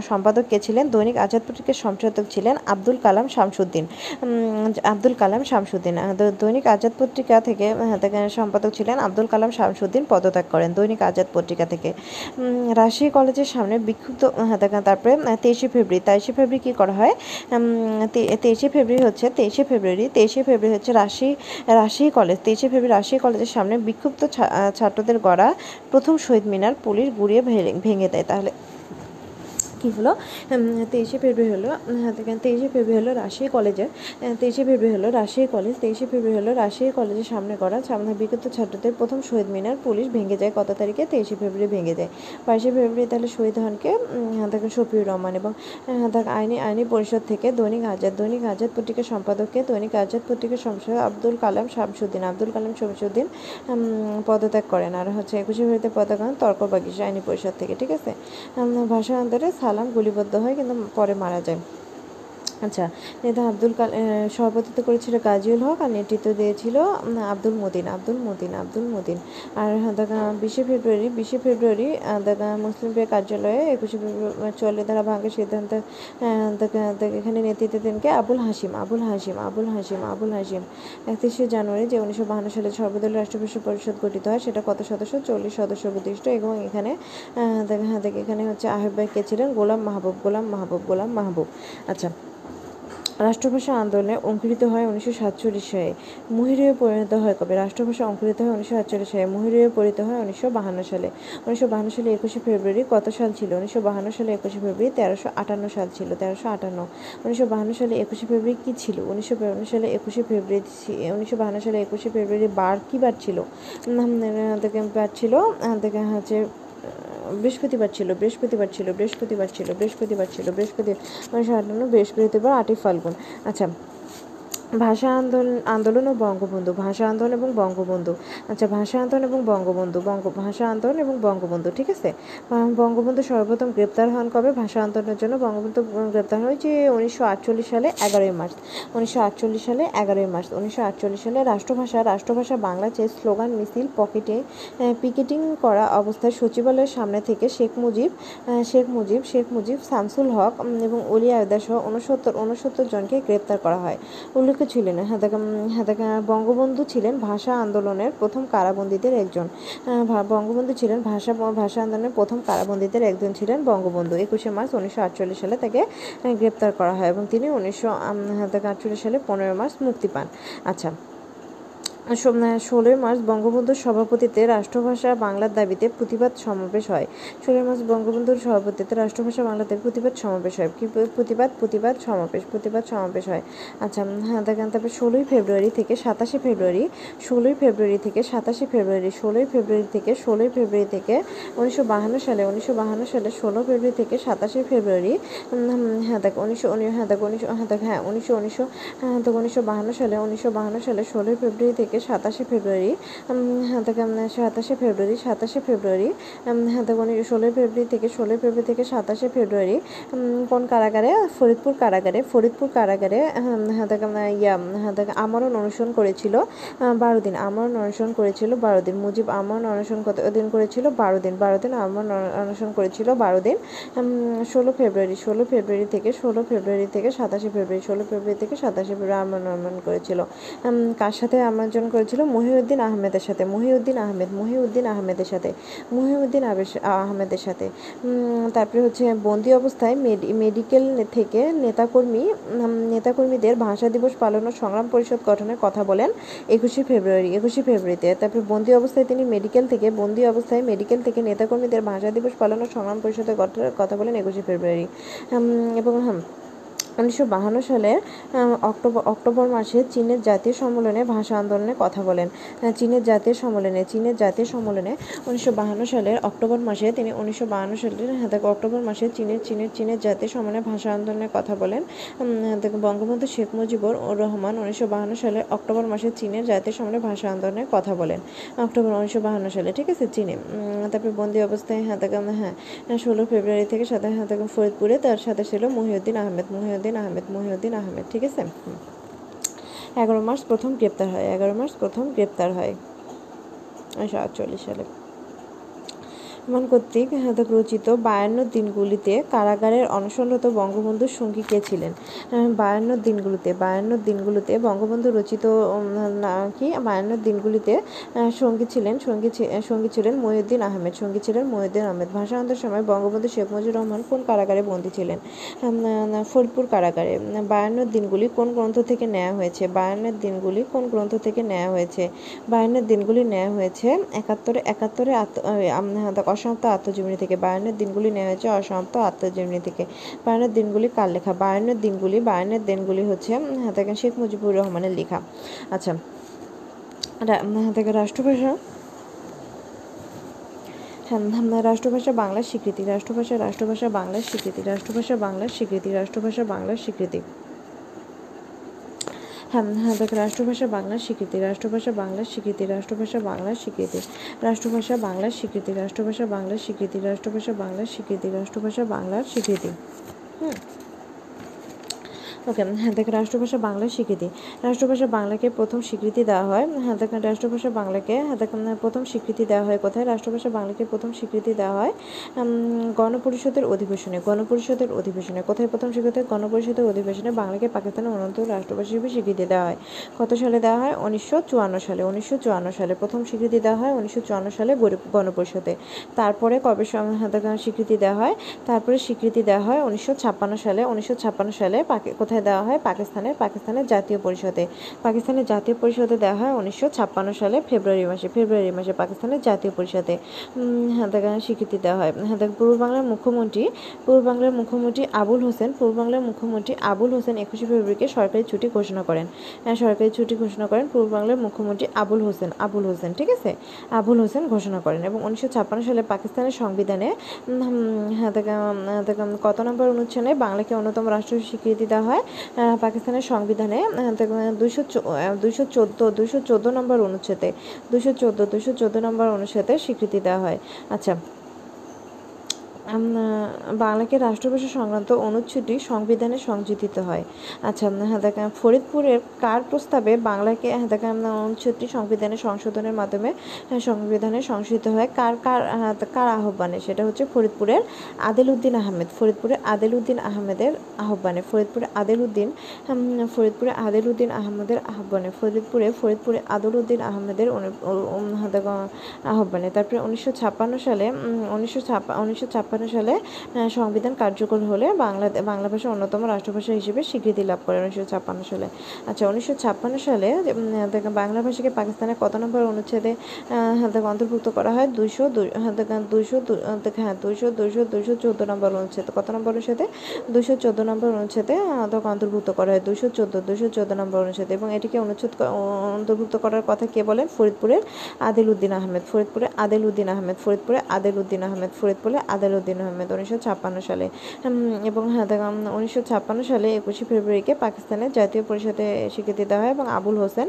সম্পাদক কে ছিলেন? দৈনিক আজাদ পত্রিকার সম্পাদক ছিলেন আব্দুল কালাম শামসুদ্দিন। আব্দুল কালাম শামসুদ্দিন। দৈনিক আজাদ পত্রিকা থেকে সম্পাদক ছিলেন আব্দুল কালাম শামসুদ্দিন পদত্যাগ করেন দৈনিক আজাদ পত্রিকা থেকে। রাজশাহী কলেজের সামনে বিক্ষুব্ধ তারপরে তেইশে ফেব্রুয়ারি তেইশে ফেব্রুয়ারি কী করা হয়? তেইশে ফেব্রুয়ারি হচ্ছে, তেইশে ফেব্রুয়ারি তেইশে ফেব্রুয়ারি হচ্ছে রাশি রাশি কলেজ, তেইশে ফেব্রুয়ারি রাজশাহী কলেজের সামনে বিক্ষুব্ধ ছাত্রদের গড়া প্রথম শহীদ মিনার পুলিশ গুড়িয়ে ভেঙে দেয়। তাহলে কী হলো? তেইশে ফেব্রুয়ারি হলো তেইশে ফেব্রুয়ারি হলো রাজশাহী কলেজের তেইশে ফেব্রুয়ারি হলো রাজশাহী কলেজ, তেইশে ফেব্রুয়ারি হলো রাজশাহী কলেজের সামনে করা সামনে বিগত ছাত্রদের প্রথম শহীদ মিনার, পুলিশ ভেঙে যায়, কত তারিখে? তেইশে ফেব্রুয়ারি ভেঙে যায়। বাইশে ফেব্রুয়ারি তাহলে শহীদ হনকে দেখেন, শফিউর রহমান এবং আইনি আইনি পরিষদ থেকে দৈনিক আজাদ দৈনিক আজাদ পত্রিকার সম্পাদককে দৈনিক আজাদ পত্রিকার সম্পাদক আব্দুল কালাম শামসুদ্দিন। আব্দুল কালাম শামসুদ্দিন পদত্যাগ করেন। আর হচ্ছে একুশে ফেব্রুয়ারিতে পদত্যাগ করেন তর্ক বাগিস আইনি পরিষদ থেকে, ঠিক আছে? ভাষান্তরে সালাম গুলিবদ্ধ হয় কিন্তু পরে মারা যায়। আচ্ছা নেতা আব্দুল কাল সভাপতিত্ব করেছিল গাজিউল হক আর নেতৃত্ব দিয়েছিল আব্দুল মদিন আব্দুল মদিন আব্দুল মদিন আর দেখা বিশে ফেব্রুয়ারি বিশে ফেব্রুয়ারি দেখা মুসলিম পে কার্যালয়ে একুশে ফেব্রুয়ারি চুয়াল্লিশ ধারা ভাঙের সিদ্ধান্ত এখানে নেতৃত্ব দেনকে আবুল হাসিম আবুল হাসিম আবুল হাসিম আবুল হাসিম একত্রিশে জানুয়ারি যে উনিশশো বাহান্ন সালে সর্বদলীয় রাষ্ট্রপতি পরিষদ গঠিত হয়, সেটা কত সদস্য? চল্লিশ সদস্য প্রতিষ্ঠ এবং এখানে দেখা এখানে হচ্ছে আহ্বায়ক কে ছিলেন? গোলাম মাহবুব গোলাম মাহবুব গোলাম মাহবুব। আচ্ছা রাষ্ট্রভাষা আন্দোলনে অঙ্কুরিত হয় উনিশশো সাতচল্লিশ সালে। মুহিরীয় পরিণত হয় কবে? রাষ্ট্রভাষা অঙ্কুরিত হয় উনিশশো সাতচল্লিশ সালে। মুহিরীয় পরিণত হয় উনিশশো বাহান্ন সালে। উনিশশো বাহান্ন সালে একুশে ফেব্রুয়ারি কত সাল ছিল? উনিশশো বাহান্ন সালে একুশে ফেব্রুয়ারি তেরোশো আটান্ন সাল ছিল। তেরোশো আটান্ন। উনিশশো বাহান্ন সালে একুশে ফেব্রুয়ারি কী ছিল? উনিশশো বাহান্ন সালে একুশে ফেব্রুয়ারি উনিশশো বাহান্ন সালে একুশে ফেব্রুয়ারি বার কী বার ছিল? বার ছিল হচ্ছে বৃহস্পতিবার ছিল বৃহস্পতিবার ছিল বৃহস্পতিবার ছিল বৃহস্পতিবার ছিল বৃহস্পতিবার মানে আটান্ন বৃহস্পতিবার আটই ফাল্গুন। আচ্ছা ভাষা আন্দোলন আন্দোলন ও বঙ্গবন্ধু, ভাষা আন্দোলন এবং বঙ্গবন্ধু। আচ্ছা ভাষা আন্দোলন এবং বঙ্গবন্ধু, বঙ্গ, ভাষা আন্দোলন এবং বঙ্গবন্ধু, ঠিক আছে? বঙ্গবন্ধু সর্বপ্রথম গ্রেপ্তার হন কবে? ভাষা আন্দোলনের জন্য বঙ্গবন্ধু গ্রেপ্তার হয় যে উনিশশো আটচল্লিশ সালে এগারোই মার্চ। উনিশশো আটচল্লিশ সালে এগারোই মার্চ। উনিশশো আটচল্লিশ সালে রাষ্ট্রভাষা রাষ্ট্রভাষা বাংলা চেয়ে স্লোগান মিছিল, পকেটে পিকেটিং করা অবস্থায় সচিবালয়ের সামনে থেকে শেখ মুজিব শেখ মুজিব শেখ মুজিব শামসুল হক এবং অলি আয়দা সহ উনসত্তর উনসত্তর জনকে গ্রেপ্তার করা হয়। উল্লেখ কে ছিলেন। বঙ্গবন্ধু ছিলেন ভাষা আন্দোলনের প্রথম কারাবন্দীদের একজন। বঙ্গবন্ধু ছিলেন ভাষা ভাষা আন্দোলনের প্রথম কারাবন্দীদের একজন ছিলেন বঙ্গবন্ধু। একুশে মার্চ উনিশশো আটচল্লিশ সালে তাকে গ্রেপ্তার করা হয় এবং তিনি উনিশশো আটচল্লিশ সালে পনেরো মার্চ মুক্তি পান। আচ্ছা ষোলোই মার্চ বঙ্গবন্ধুর সভাপতিত্বে রাষ্ট্রভাষা বাংলার দাবিতে প্রতিবাদ সমাবেশ হয়। ষোলোই মার্চ বঙ্গবন্ধুর সভাপতিত্বে রাষ্ট্রভাষা বাংলাতে প্রতিবাদ সমাবেশ হয়। কি প্রতিবাদ? প্রতিবাদ সমাবেশ প্রতিবাদ সমাবেশ হয়। আচ্ছা হ্যাঁ দেখেন, তারপরে ষোলোই ফেব্রুয়ারি থেকে সাতাশে ফেব্রুয়ারি, ষোলোই ফেব্রুয়ারি থেকে সাতাশে ফেব্রুয়ারি, ষোলোই ফেব্রুয়ারি থেকে ষোলোই ফেব্রুয়ারি থেকে উনিশশো বাহান্ন সালে, উনিশশো বাহান্ন সালে ষোলো ফেব্রুয়ারি থেকে সাতাশে ফেব্রুয়ারি হ্যাঁ দেখ, উনিশশো, উনি- হ্যাঁ দেখ, উনিশশো হ্যাঁ দেখ হ্যাঁ উনিশশো উনিশশো হ্যাঁ দেখ, উনিশশো বাহান্ন সালে, উনিশশো বাহান্ন সালে ষোলোই ফেব্রুয়ারি থেকে সাতাশে ফেব্রুয়ারি উম, হ্যাঁ সাতাশে ফেব্রুয়ারি সাতাশে ফেব্রুয়ারি উম, হ্যাঁ উনি ষোলোই ফেব্রুয়ারি থেকে ষোলোই ফেব্রুয়ারি থেকে সাতাশে ফেব্রুয়ারি কোন কারাগারে? ফরিদপুর কারাগারে। ফরিদপুর কারাগারে উম, হ্যাঁ ইয়া দেখ আমরণ অনুসরণ করেছিল বারো দিন। আমরণ অনুসরণ করেছিল বারো দিন। মুজিব আমরণ অনুসরণ কত দিন করেছিল? বারো দিন। বারো দিন আমরণ অন- অনুসরণ করেছিল বারো দিন। ষোলো ফেব্রুয়ারি ষোলো ফেব্রুয়ারি থেকে ষোলো ফেব্রুয়ারি থেকে সাতাশে ফেব্রুয়ারি ষোলো ফেব্রুয়ারি থেকে সাতাশে ফেব্রুয়ারি আমরণ আমরণ করেছিল। কার সাথে আমন্ত্রণ করেছিল মহিউদ্দিন আহমেদের সাথে, মহিউদ্দিন আহমেদ, মহিউদ্দিন আহমেদের সাথে, মহিউদ্দিন আহমেদের সাথে। তারপরে হচ্ছে বন্দি অবস্থায় মেডি- মেডিকেল থেকে নেতাকর্মী নেতাকর্মীদের ভাষা দিবস পালন ও সংগ্রাম পরিষদ গঠনের কথা বলেন একুশে ফেব্রুয়ারি, একুশে ফেব্রুয়ারিতে। তারপরে বন্দি অবস্থায় তিনি মেডিকেল থেকে, বন্দি অবস্থায় মেডিকেল থেকে নেতাকর্মীদের ভাষা দিবস পালন ও সংগ্রাম পরিষদের গঠনের কথা বলেন একুশে ফেব্রুয়ারি। এবং হ্যাঁ উনিশশো সালের অক্টোবর অক্টোবর মাসে চীনের জাতীয় সম্মেলনে ভাষা আন্দোলনে কথা বলেন। চীনের জাতীয় সম্মেলনে চীনের জাতীয় সম্মেলনে উনিশশো সালের অক্টোবর মাসে তিনি উনিশশো সালের হ্যাঁ, অক্টোবর মাসে চীনের চীনের চীনের জাতীয় সম্মেলনে ভাষা আন্দোলনে কথা বলেন। দেখো, বঙ্গবন্ধু শেখ মুজিবুর রহমান উনিশশো সালে অক্টোবর মাসে চীনের জাতীয় সম্মেলনে ভাষা আন্দোলনে কথা বলেন। অক্টোবর উনিশশো সালে ঠিক আছে চীনে। তারপরে বন্দি অবস্থায় হ্যাঁ দেখো, হ্যাঁ ষোলো ফেব্রুয়ারি থেকে সাথে হ্যাঁ দেখো, ফরিদপুরে তার সাথে ছিল মহিউদ্দিন আহমেদ। মহিউদ্দিন আহমেদ, মহিউদ্দিন আহমেদ, ঠিক আছে? এগারো মার্চ প্রথম গ্রেপ্তার হয়, এগারো মার্চ প্রথম গ্রেপ্তার হয়। উনিশশো আটচল্লিশ সালে। মান কর্তৃক রচিত বায়ান্ন দিনগুলিতে কারাগারের অনশনরত বঙ্গবন্ধুর সঙ্গী কে ছিলেন? বায়ান্ন দিনগুলিতে বায়ান্ন দিনগুলিতে বঙ্গবন্ধু রচিত কি? বায়ান্ন দিনগুলিতে সঙ্গী ছিলেন সঙ্গী সঙ্গী ছিলেন মহিউদ্দিন আহমেদ। সঙ্গী ছিলেন মহিউদ্দিন আহমেদ। ভাষান্তর সময় বঙ্গবন্ধু শেখ মুজিবুর রহমান কোন কারাগারে বন্দী ছিলেন? ফরিদপুর কারাগারে। উম, বায়ান্নর দিনগুলি কোন গ্রন্থ থেকে নেওয়া হয়েছে? বায়ান্নের দিনগুলি কোন গ্রন্থ থেকে নেওয়া হয়েছে? বায়ান্নের দিনগুলি নেওয়া হয়েছে একাত্তরে একাত্তরে আত্ম অসমাপ্ত আত্মজীবনী থেকে বায়ান্নের দিনগুলি নেওয়া হয়েছে অসমাপ্ত আত্মজীবনী থেকে। বায়ান্নের দিনগুলি কার লেখা? বায়ান্নের দিনগুলি বায়ান্নের দিনগুলি হচ্ছে দেখেন শেখ মুজিবুর রহমানের লেখা। আচ্ছা দেখেন রাষ্ট্রভাষা। হ্যাঁ, রাষ্ট্রভাষা বাংলার স্বীকৃতি। রাষ্ট্রভাষা রাষ্ট্রভাষা বাংলার স্বীকৃতি। রাষ্ট্রভাষা বাংলার স্বীকৃতি। রাষ্ট্রভাষা বাংলার স্বীকৃতি। হ্যাঁ হ্যাঁ দেখ, রাষ্ট্রভাষা বাংলা স্বীকৃতি, রাষ্ট্রভাষা বাংলার স্বীকৃতি, রাষ্ট্রভাষা বাংলার স্বীকৃতি, রাষ্ট্রভাষা বাংলার স্বীকৃতি, রাষ্ট্রভাষা বাংলার স্বীকৃতি, রাষ্ট্রভাষা বাংলার স্বীকৃতি, রাষ্ট্রভাষা বাংলার স্বীকৃতি। হুম। ওকে হ্যাঁ দেখ রাষ্ট্রভাষা বাংলার স্বীকৃতি। রাষ্ট্রভাষা বাংলাকে প্রথম স্বীকৃতি দেওয়া হয়। হ্যাঁ দেখ রাষ্ট্রভাষা বাংলাকে হ্যাঁ দেখ উম, প্রথম স্বীকৃতি দেওয়া হয় কোথায়? রাষ্ট্রভাষা বাংলাকে প্রথম স্বীকৃতি দেওয়া হয় গণপরিষদের অধিবেশনে গণপরিষদের অধিবেশনে। কোথায় প্রথম স্বীকৃতি হয়? গণপরিষদের অধিবেশনে বাংলাকে পাকিস্তানের অনন্ত রাষ্ট্রভাষা হিসেবে স্বীকৃতি দেওয়া হয়। কত সালে দেওয়া হয়? উনিশশো চুয়ান্ন সালে উনিশশো চুয়ান্ন সালে। প্রথম স্বীকৃতি দেওয়া হয় উনিশশো চুয়ান্ন সালে গণপরিষদে। তারপরে কবে হ্যাঁ, স্বীকৃতি দেওয়া হয়? তারপরে স্বীকৃতি দেওয়া হয় উনিশশো ছাপ্পান্ন সালে। উনিশশো ছাপ্পান্ন সালে পাকি- কোথায় দেওয়া হয় পাকিস্তানের পাকিস্তানের জাতীয় পরিষদে। পাকিস্তানের জাতীয় পরিষদে দেওয়া হয় উনিশশো ছাপ্পান্ন সালে ফেব্রুয়ারি মাসে। ফেব্রুয়ারি মাসে পাকিস্তানের জাতীয় পরিষদে হ্যাঁ স্বীকৃতি দেওয়া হয়। হ্যাঁ দেখ পূর্ব বাংলার মুখ্যমন্ত্রী পূর্ব বাংলার মুখ্যমন্ত্রী আবুল হোসেন পূর্ব বাংলার মুখ্যমন্ত্রী আবুল হোসেন একুশে ফেব্রুয়ারিকে সরকারি ছুটি ঘোষণা করেন। হ্যাঁ, সরকারি ছুটি ঘোষণা করেন পূর্ব বাংলার মুখ্যমন্ত্রী আবুল হোসেন আবুল হোসেন ঠিক আছে? আবুল হোসেন ঘোষণা করেন এবং উনিশশো ছাপ্পান্ন সালে পাকিস্তানের সংবিধানে হ্যাঁ হ্যাঁ, কত নম্বর অনুচ্ছেদে বাংলাকে অন্যতম রাষ্ট্র স্বীকৃতি দেওয়া হয়? পাকিস্তানের সংবিধানে দুইশো দুইশো চোদ্দ দুইশো চোদ্দ নম্বর অনুচ্ছেদে, দুইশো চোদ্দ দুইশো চোদ্দ নম্বর অনুচ্ছেদে স্বীকৃতি দেওয়া হয়। আচ্ছা বাংলাকে রাষ্ট্রভাষা সংক্রান্ত অনুচ্ছেদটি সংবিধানে সংযোজিত হয়। আচ্ছা হ্যাঁ দেখেন ফরিদপুরের কার প্রস্তাবে বাংলাকে হ্যাঁ দেখেন অনুচ্ছেদটি সংবিধানে সংশোধনের মাধ্যমে হ্যাঁ, সংবিধানে সংশোধিত হয়। কার কার কার আহ্বানে? সেটা হচ্ছে ফরিদপুরের আদেল উদ্দিন আহমেদ ফরিদপুরের আদেল উদ্দিন আহমেদের আহ্বানে ফরিদপুরে আদেল উদ্দিন ফরিদপুরে আদেল উদ্দিন আহমেদের আহ্বানে ফরিদপুরে ফরিদপুরে আদল উদ্দিন আহমেদের আহ্বানে। তারপরে উনিশশো ছাপ্পান্ন সালে উনিশশো ছাপ্পা উনিশশো ছাপ্পান্ন সালে সংবিধান কার্যকর হলে বাংলা বাংলা ভাষা অন্যতম রাষ্ট্রভাষা হিসেবে স্বীকৃতি লাভ করে উনিশশো ছাপ্পান্ন সালে। আচ্ছা উনিশশো ছাপ্পান্ন সালে বাংলা ভাষাকে পাকিস্তানের কত নম্বর অনুচ্ছেদে অন্তর্ভুক্ত করা হয়? দুইশো দুইশো হ্যাঁ দুইশো দুইশো দুইশো চোদ্দ নম্বর অনুচ্ছেদ। কত নম্বর অনুচ্ছেদে? দুইশো চোদ্দ নম্বর অনুচ্ছেদে অন্তর্ভুক্ত করা হয়। দুইশো চোদ্দ দুইশো চোদ্দ নম্বর অনুচ্ছেদ। এবং এটিকে অনুচ্ছেদ অন্তর্ভুক্ত করার কথা কে বলেন? ফরিদপুরের আদিল উদ্দিন আহমেদ। ফরিদপুরে আদিল উদ্দিন আহমেদ। ফরিদপুরে আদিল উদ্দিন আহমেদ। ফরিদপুরে আদিল উদ্দিন আহমেদ উনিশশো ছাপ্পান্ন সালে। এবং হ্যাঁ উনিশশো সালে একুশে ফেব্রুয়ারিকে পাকিস্তানের জাতীয় পরিষদে স্বীকৃতি দেওয়া হয় এবং আবুল হোসেন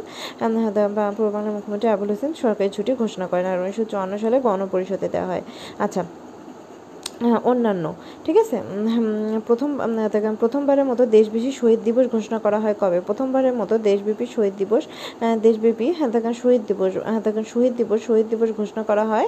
হ্যাঁ, পূর্ব বাংলার মুখ্যমন্ত্রী আবুল হোসেন সরকারি ছুটি ঘোষণা করেন। আর উনিশশো চুয়ান্ন সালে গণপরিষদে দেওয়া হয়। আচ্ছা অন্যান্য। ঠিক আছে? প্রথম প্রথমবারের মতো দেশব্যাপী শহীদ দিবস ঘোষণা করা হয় কবে? প্রথমবারের মতো দেশব্যাপী শহীদ দিবস দেশব্যাপী হ্যাঁ দেখেন, শহীদ দিবস হ্যাঁ দেখেন, শহীদ দিবস শহীদ দিবস ঘোষণা করা হয়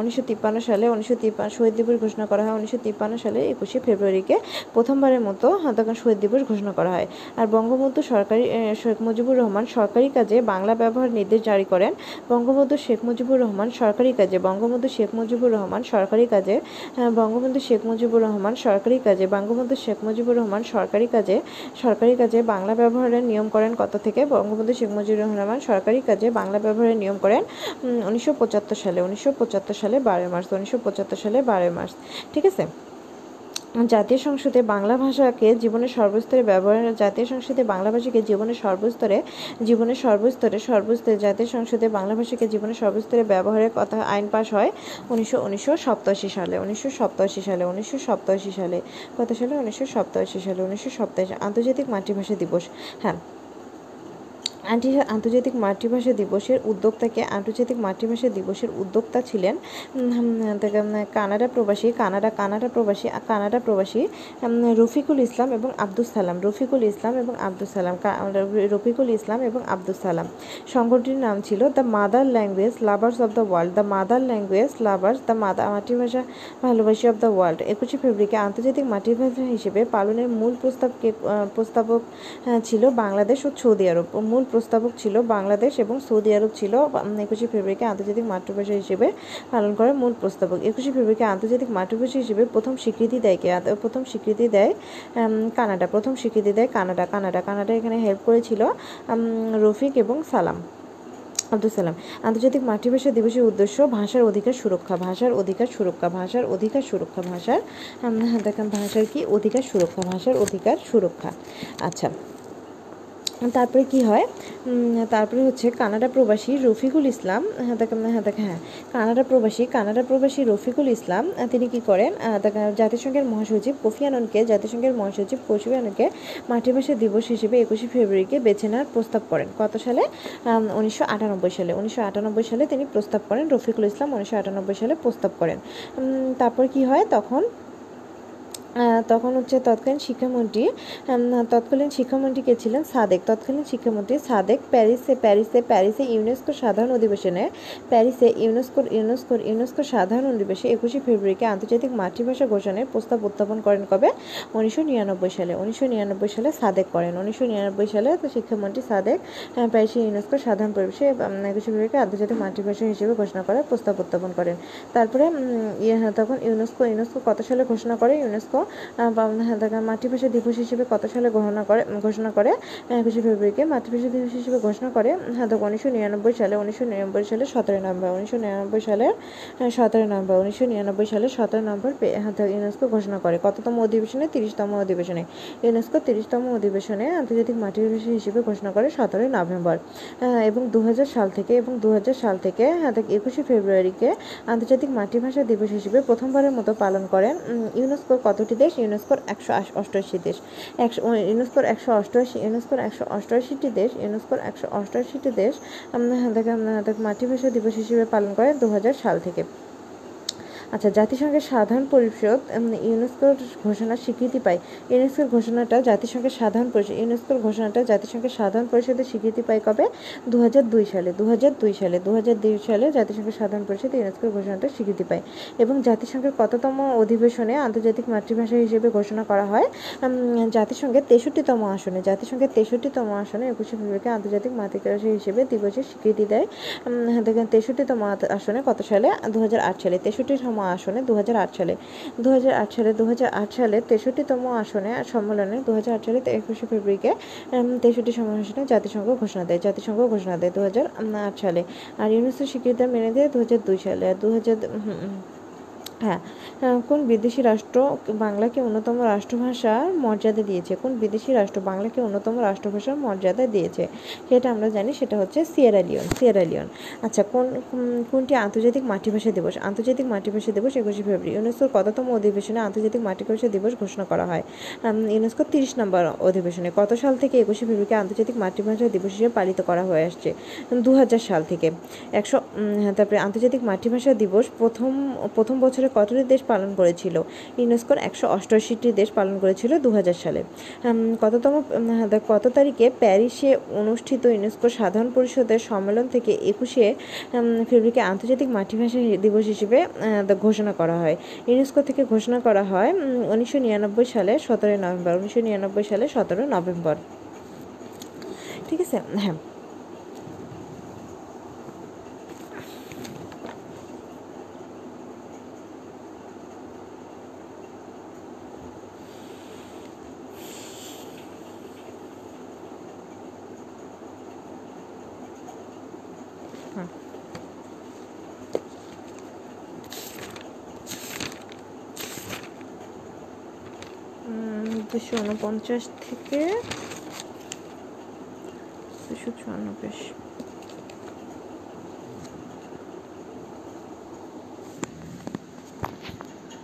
উনিশশো তিপ্পান্ন সালে, উনিশশো তিপ্পান্ন, শহীদ দিবস ঘোষণা করা হয় উনিশশো তিপ্পান্ন সালে, একুশে ফেব্রুয়ারিকে প্রথমবারের মতো হ্যাঁ দেখেন, শহীদ দিবস ঘোষণা করা হয়। আর বঙ্গবন্ধু সরকারি শেখ মুজিবুর রহমান সরকারি কাজে বাংলা ব্যবহার নির্দেশ জারি করেন। বঙ্গবন্ধু শেখ মুজিবুর রহমান সরকারি কাজে, বঙ্গবন্ধু শেখ মুজিবুর রহমান সরকারি কাজে বঙ্গবন্ধু শেখ মুজিবুর রহমান সরকারি কাজে, বঙ্গবন্ধু শেখ মুজিবুর রহমান সরকারি কাজে সরকারি কাজে বাংলা ব্যবহারের নিয়ম করেন কত থেকে? বঙ্গবন্ধু শেখ মুজিবুর রহমান সরকারি কাজে বাংলা ব্যবহারের নিয়ম করেন উনিশশো পঁচাত্তর সালে, উনিশশো পঁচাত্তর সালে বারোই মার্চ, উনিশশো পঁচাত্তর সালে বারোই মার্চ। ঠিক আছে? জাতীয় সংসদে বাংলা ভাষাকে জীবনের সর্বস্তরে ব্যবহার জাতীয় সংসদে বাংলা ভাষাকে জীবনের সর্বস্তরে জীবনের সর্বস্তরে সর্বস্তরে জাতীয় সংসদে বাংলা ভাষাকে জীবনের সর্বস্তরে ব্যবহারের কথা আইন পাশ হয় উনিশশো উনিশশো সপ্তাশি সালে, উনিশশো সপ্তাশি সালে, উনিশশো সপ্তাশি সালে। কত সালে? উনিশশো সপ্তাশি সালে, উনিশশো সপ্তাশি আন্তর্জাতিক মাতৃভাষা দিবস। হ্যাঁ। আন্টি, আন্তর্জাতিক মাতৃভাষা দিবসের উদ্যোক্তাকে আন্তর্জাতিক মাতৃভাষা দিবসের উদ্যোক্তা ছিলেন কানাডা প্রবাসী, কানাডা কানাডা প্রবাসী কানাডা প্রবাসী রফিকুল ইসলাম এবং আব্দুল সালাম, রফিকুল ইসলাম এবং আব্দুল সালাম রফিকুল ইসলাম এবং আব্দুল সালাম। সংগঠনটির নাম ছিল the mother language lovers of the world, the mother language lovers, the mother, মাতৃভাষা ভালোবাসি অফ দ্য ওয়ার্ল্ড। একুশে ফেব্রুয়ারিকে আন্তর্জাতিক মাতৃভাষা হিসেবে পালনের মূল প্রস্তাবকে প্রস্তাবক ছিল বাংলাদেশ ও সৌদি আরব। মূল প্রস্তাবক ছিল বাংলাদেশ এবং সৌদি আরব ছিল একুশে ফেব্রুয়ারিকে আন্তর্জাতিক মাতৃভাষা হিসেবে পালন করার মূল প্রস্তাবক। একুশে ফেব্রুয়ারিকে আন্তর্জাতিক মাতৃভাষা হিসেবে প্রথম স্বীকৃতি দেয় কে? প্রথম স্বীকৃতি দেয় কানাডা। প্রথম স্বীকৃতি দেয় কানাডা। কানাডা। কানাডা এখানে হেল্প করেছিল রফিক এবং সালাম। আব্দুল সালাম। আন্তর্জাতিক মাতৃভাষা দিবসের উদ্দেশ্য ভাষার অধিকার সুরক্ষা, ভাষার অধিকার সুরক্ষা, ভাষার অধিকার সুরক্ষা, ভাষার দেখেন ভাষার কি? অধিকার সুরক্ষা, ভাষার অধিকার সুরক্ষা। আচ্ছা। তারপরে কি হয়? তারপরে হচ্ছে কানাডা প্রবাসী রফিকুল ইসলাম হ্যাঁ দেখেন হ্যাঁ কানাডা প্রবাসী কানাডা প্রবাসী রফিকুল ইসলাম তিনি কি করেন? জাতিসংঘের মহাসচিব কোফি আননকে, জাতিসংঘের মহাসচিব কোফি আননকে মাতৃভাষা দিবস হিসেবে একুশে ফেব্রুয়ারিকে বেছে নেওয়ার প্রস্তাব করেন। কত সালে? উনিশশো আটানব্বই সালে। উনিশশো আটানব্বই সালে তিনি প্রস্তাব করেন, রফিকুল ইসলাম উনিশশো আটানব্বই সালে প্রস্তাব করেন। তারপর কি হয়? তখন তখন হচ্ছে তৎকালীন শিক্ষামন্ত্রী তৎকালীন শিক্ষামন্ত্রী কে ছিলেন সাদেক। তৎকালীন শিক্ষামন্ত্রী সাদেক প্যারিসে প্যারিসে প্যারিসে ইউনেস্কো সাধারণ অধিবেশনে প্যারিসে ইউনেস্কোর ইউনেস্কোর ইউনেস্কো সাধারণ অধিবেশনে একুশে ফেব্রুয়ারিকে আন্তর্জাতিক মাতৃভাষা ঘোষণার প্রস্তাব উত্থাপন করেন কবে? উনিশশো নিরানব্বই সালে। উনিশশো নিরানব্বই সালে সাদেক করেন। উনিশশো নিরানব্বই সালে শিক্ষামন্ত্রী সাদেক প্যারিসে ইউনেস্কোর সাধারণ পরিবেশে একুশে ফেব্রুয়ারিকে আন্তর্জাতিক মাতৃভাষা হিসেবে ঘোষণা করার প্রস্তাব উত্থাপন করেন। তারপরে ইয়ে, তখন ইউনেস্কো ইউনেস্কো কত সালে ঘোষণা করে? ইউনেস্কো বা, হ্যাঁ, মাতৃভাষা দিবস হিসেবে কত সালে ঘোষণা করে ঘোষণা করে? একুশে ফেব্রুয়ারিকে মাতৃভাষা দিবস হিসেবে ঘোষণা করে হ্যাঁ উনিশশো নিরানব্বই সালে উনিশশো নিরানব্বই সালে সতেরো নভেম্বর উনিশশো নিরানব্বই সালের সতেরো নভেম্বর উনিশশো নিরানব্বই সালে সতেরো নভেম্বর পে- হ্যাঁ, ইউনেস্কো ঘোষণা করে। কততম অধিবেশনে? তিরিশতম অধিবেশনে। ইউনেস্কো তিরিশতম অধিবেশনে আন্তর্জাতিক মাতৃভাষা হিসেবে ঘোষণা করে সতেরোই নভেম্বর। এবং দু হাজার সাল থেকে এবং দু হাজার সাল থেকে হ্যাঁ একুশে ফেব্রুয়ারিকে আন্তর্জাতিক মাতৃভাষা দিবস হিসেবে প্রথমবারের মতো পালন করেন ইউনেস্কোর কতটি দেশ, ইউনেস্কোর একশো অষ্টআশি দেশ। একশো ইউনেস্কোর একশো অষ্টআশি, ইউনেস্কোর একশো অষ্টআশিটি দেশ, ইউনেস্কোর একশো অষ্টআশিটি দেশ আমরা দেখেন মাতৃভাষা দিবস হিসেবে পালন করে দু হাজার সাল থেকে। আচ্ছা জাতিসংঘের সাধারণ পরিষদ ইউনেস্কোর ঘোষণা স্বীকৃতি পায়। ইউনেস্কোর ঘোষণাটা জাতিসংঘের সাধারণ পরিষদ, ইউনেস্কোর ঘোষণাটা জাতিসংঘের সাধারণ পরিষদের স্বীকৃতি পায় কবে? দু হাজার দুই সালে দু হাজার দুই সালে দু হাজার দুই সালে জাতিসংঘের সাধারণ পরিষদ ইউনেস্কোর ঘোষণাটা স্বীকৃতি পায়। এবং জাতিসংঘের কততম অধিবেশনে আন্তর্জাতিক মাতৃভাষা হিসেবে ঘোষণা করা হয়? জাতিসংঘের তেষট্টিতম আসনে, জাতিসংঘের তেষট্টিতম আসনে একুশে ফেব্রুয়ারিকে আন্তর্জাতিক মাতৃভাষা হিসেবে দিবসের স্বীকৃতি দেয়। তেষট্টিতম আসনে কত সালে? দু হাজার আট সালে। তেষট্টিতম আসনে দু হাজার আট সালে। দু হাজার আট সালে দু হাজার আট সালে তেষট্টিতম আসনে সম্মেলনে দু হাজার আট সালে একুশে ফেব্রুয়ারিকে তেষট্টি আসনে জাতিসংঘ ঘোষণা দেয়, জাতিসংঘ ঘোষণা দেয় দু হাজার আট সালে। আর ইউনেস্কো স্বীকৃতি মেনে দেয় দু হাজার দুই সালে। আর দু হ্যাঁ কোন বিদেশি রাষ্ট্র বাংলাকে অন্যতম রাষ্ট্রভাষার মর্যাদা দিয়েছে? কোন বিদেশি রাষ্ট্র বাংলাকে অন্যতম রাষ্ট্রভাষার মর্যাদা দিয়েছে? সেটা আমরা জানি, সেটা হচ্ছে সিয়েরা লিওন সিয়েরা লিওন। আচ্ছা কোন কোন- কোনটি আন্তর্জাতিক মাতৃভাষা দিবস? আন্তর্জাতিক মাতৃভাষা দিবস একুশে ফেব্রুয়ারি। ইউনেস্কোর কততম অধিবেশনে আন্তর্জাতিক মাতৃভাষা দিবস ঘোষণা করা হয়? ইউনেস্কো তিরিশ নম্বর অধিবেশনে। কত সাল থেকে একুশে ফেব্রুয়ারিকে আন্তর্জাতিক মাতৃভাষা দিবস হিসেবে পালিত করা হয়ে আসছে? দু হাজার সাল থেকে। একশো তারপরে আন্তর্জাতিক মাতৃভাষা দিবস প্রথম প্রথম বছরে কতটি দেশ পালন করেছিল? ইউনেস্কোর একশো অষ্টআশিটি দেশ পালন করেছিল দু হাজার সালে কততম কত তারিখে প্যারিসে অনুষ্ঠিত ইউনেস্কো সাধারণ পরিষদের সম্মেলন থেকে একুশে ফেব্রুয়ারিকে আন্তর্জাতিক মাতৃভাষা দিবস হিসেবে ঘোষণা করা হয়। ইউনেস্কো থেকে ঘোষণা করা হয় উনিশশো নিরানব্বই সালে সতেরোই নভেম্বর, উনিশশো নিরানব্বই সালে সতেরো নভেম্বর। ঠিক আছে? হ্যাঁ। দুশো উনপঞ্চাশ থেকে দুশো চুয়ান্ন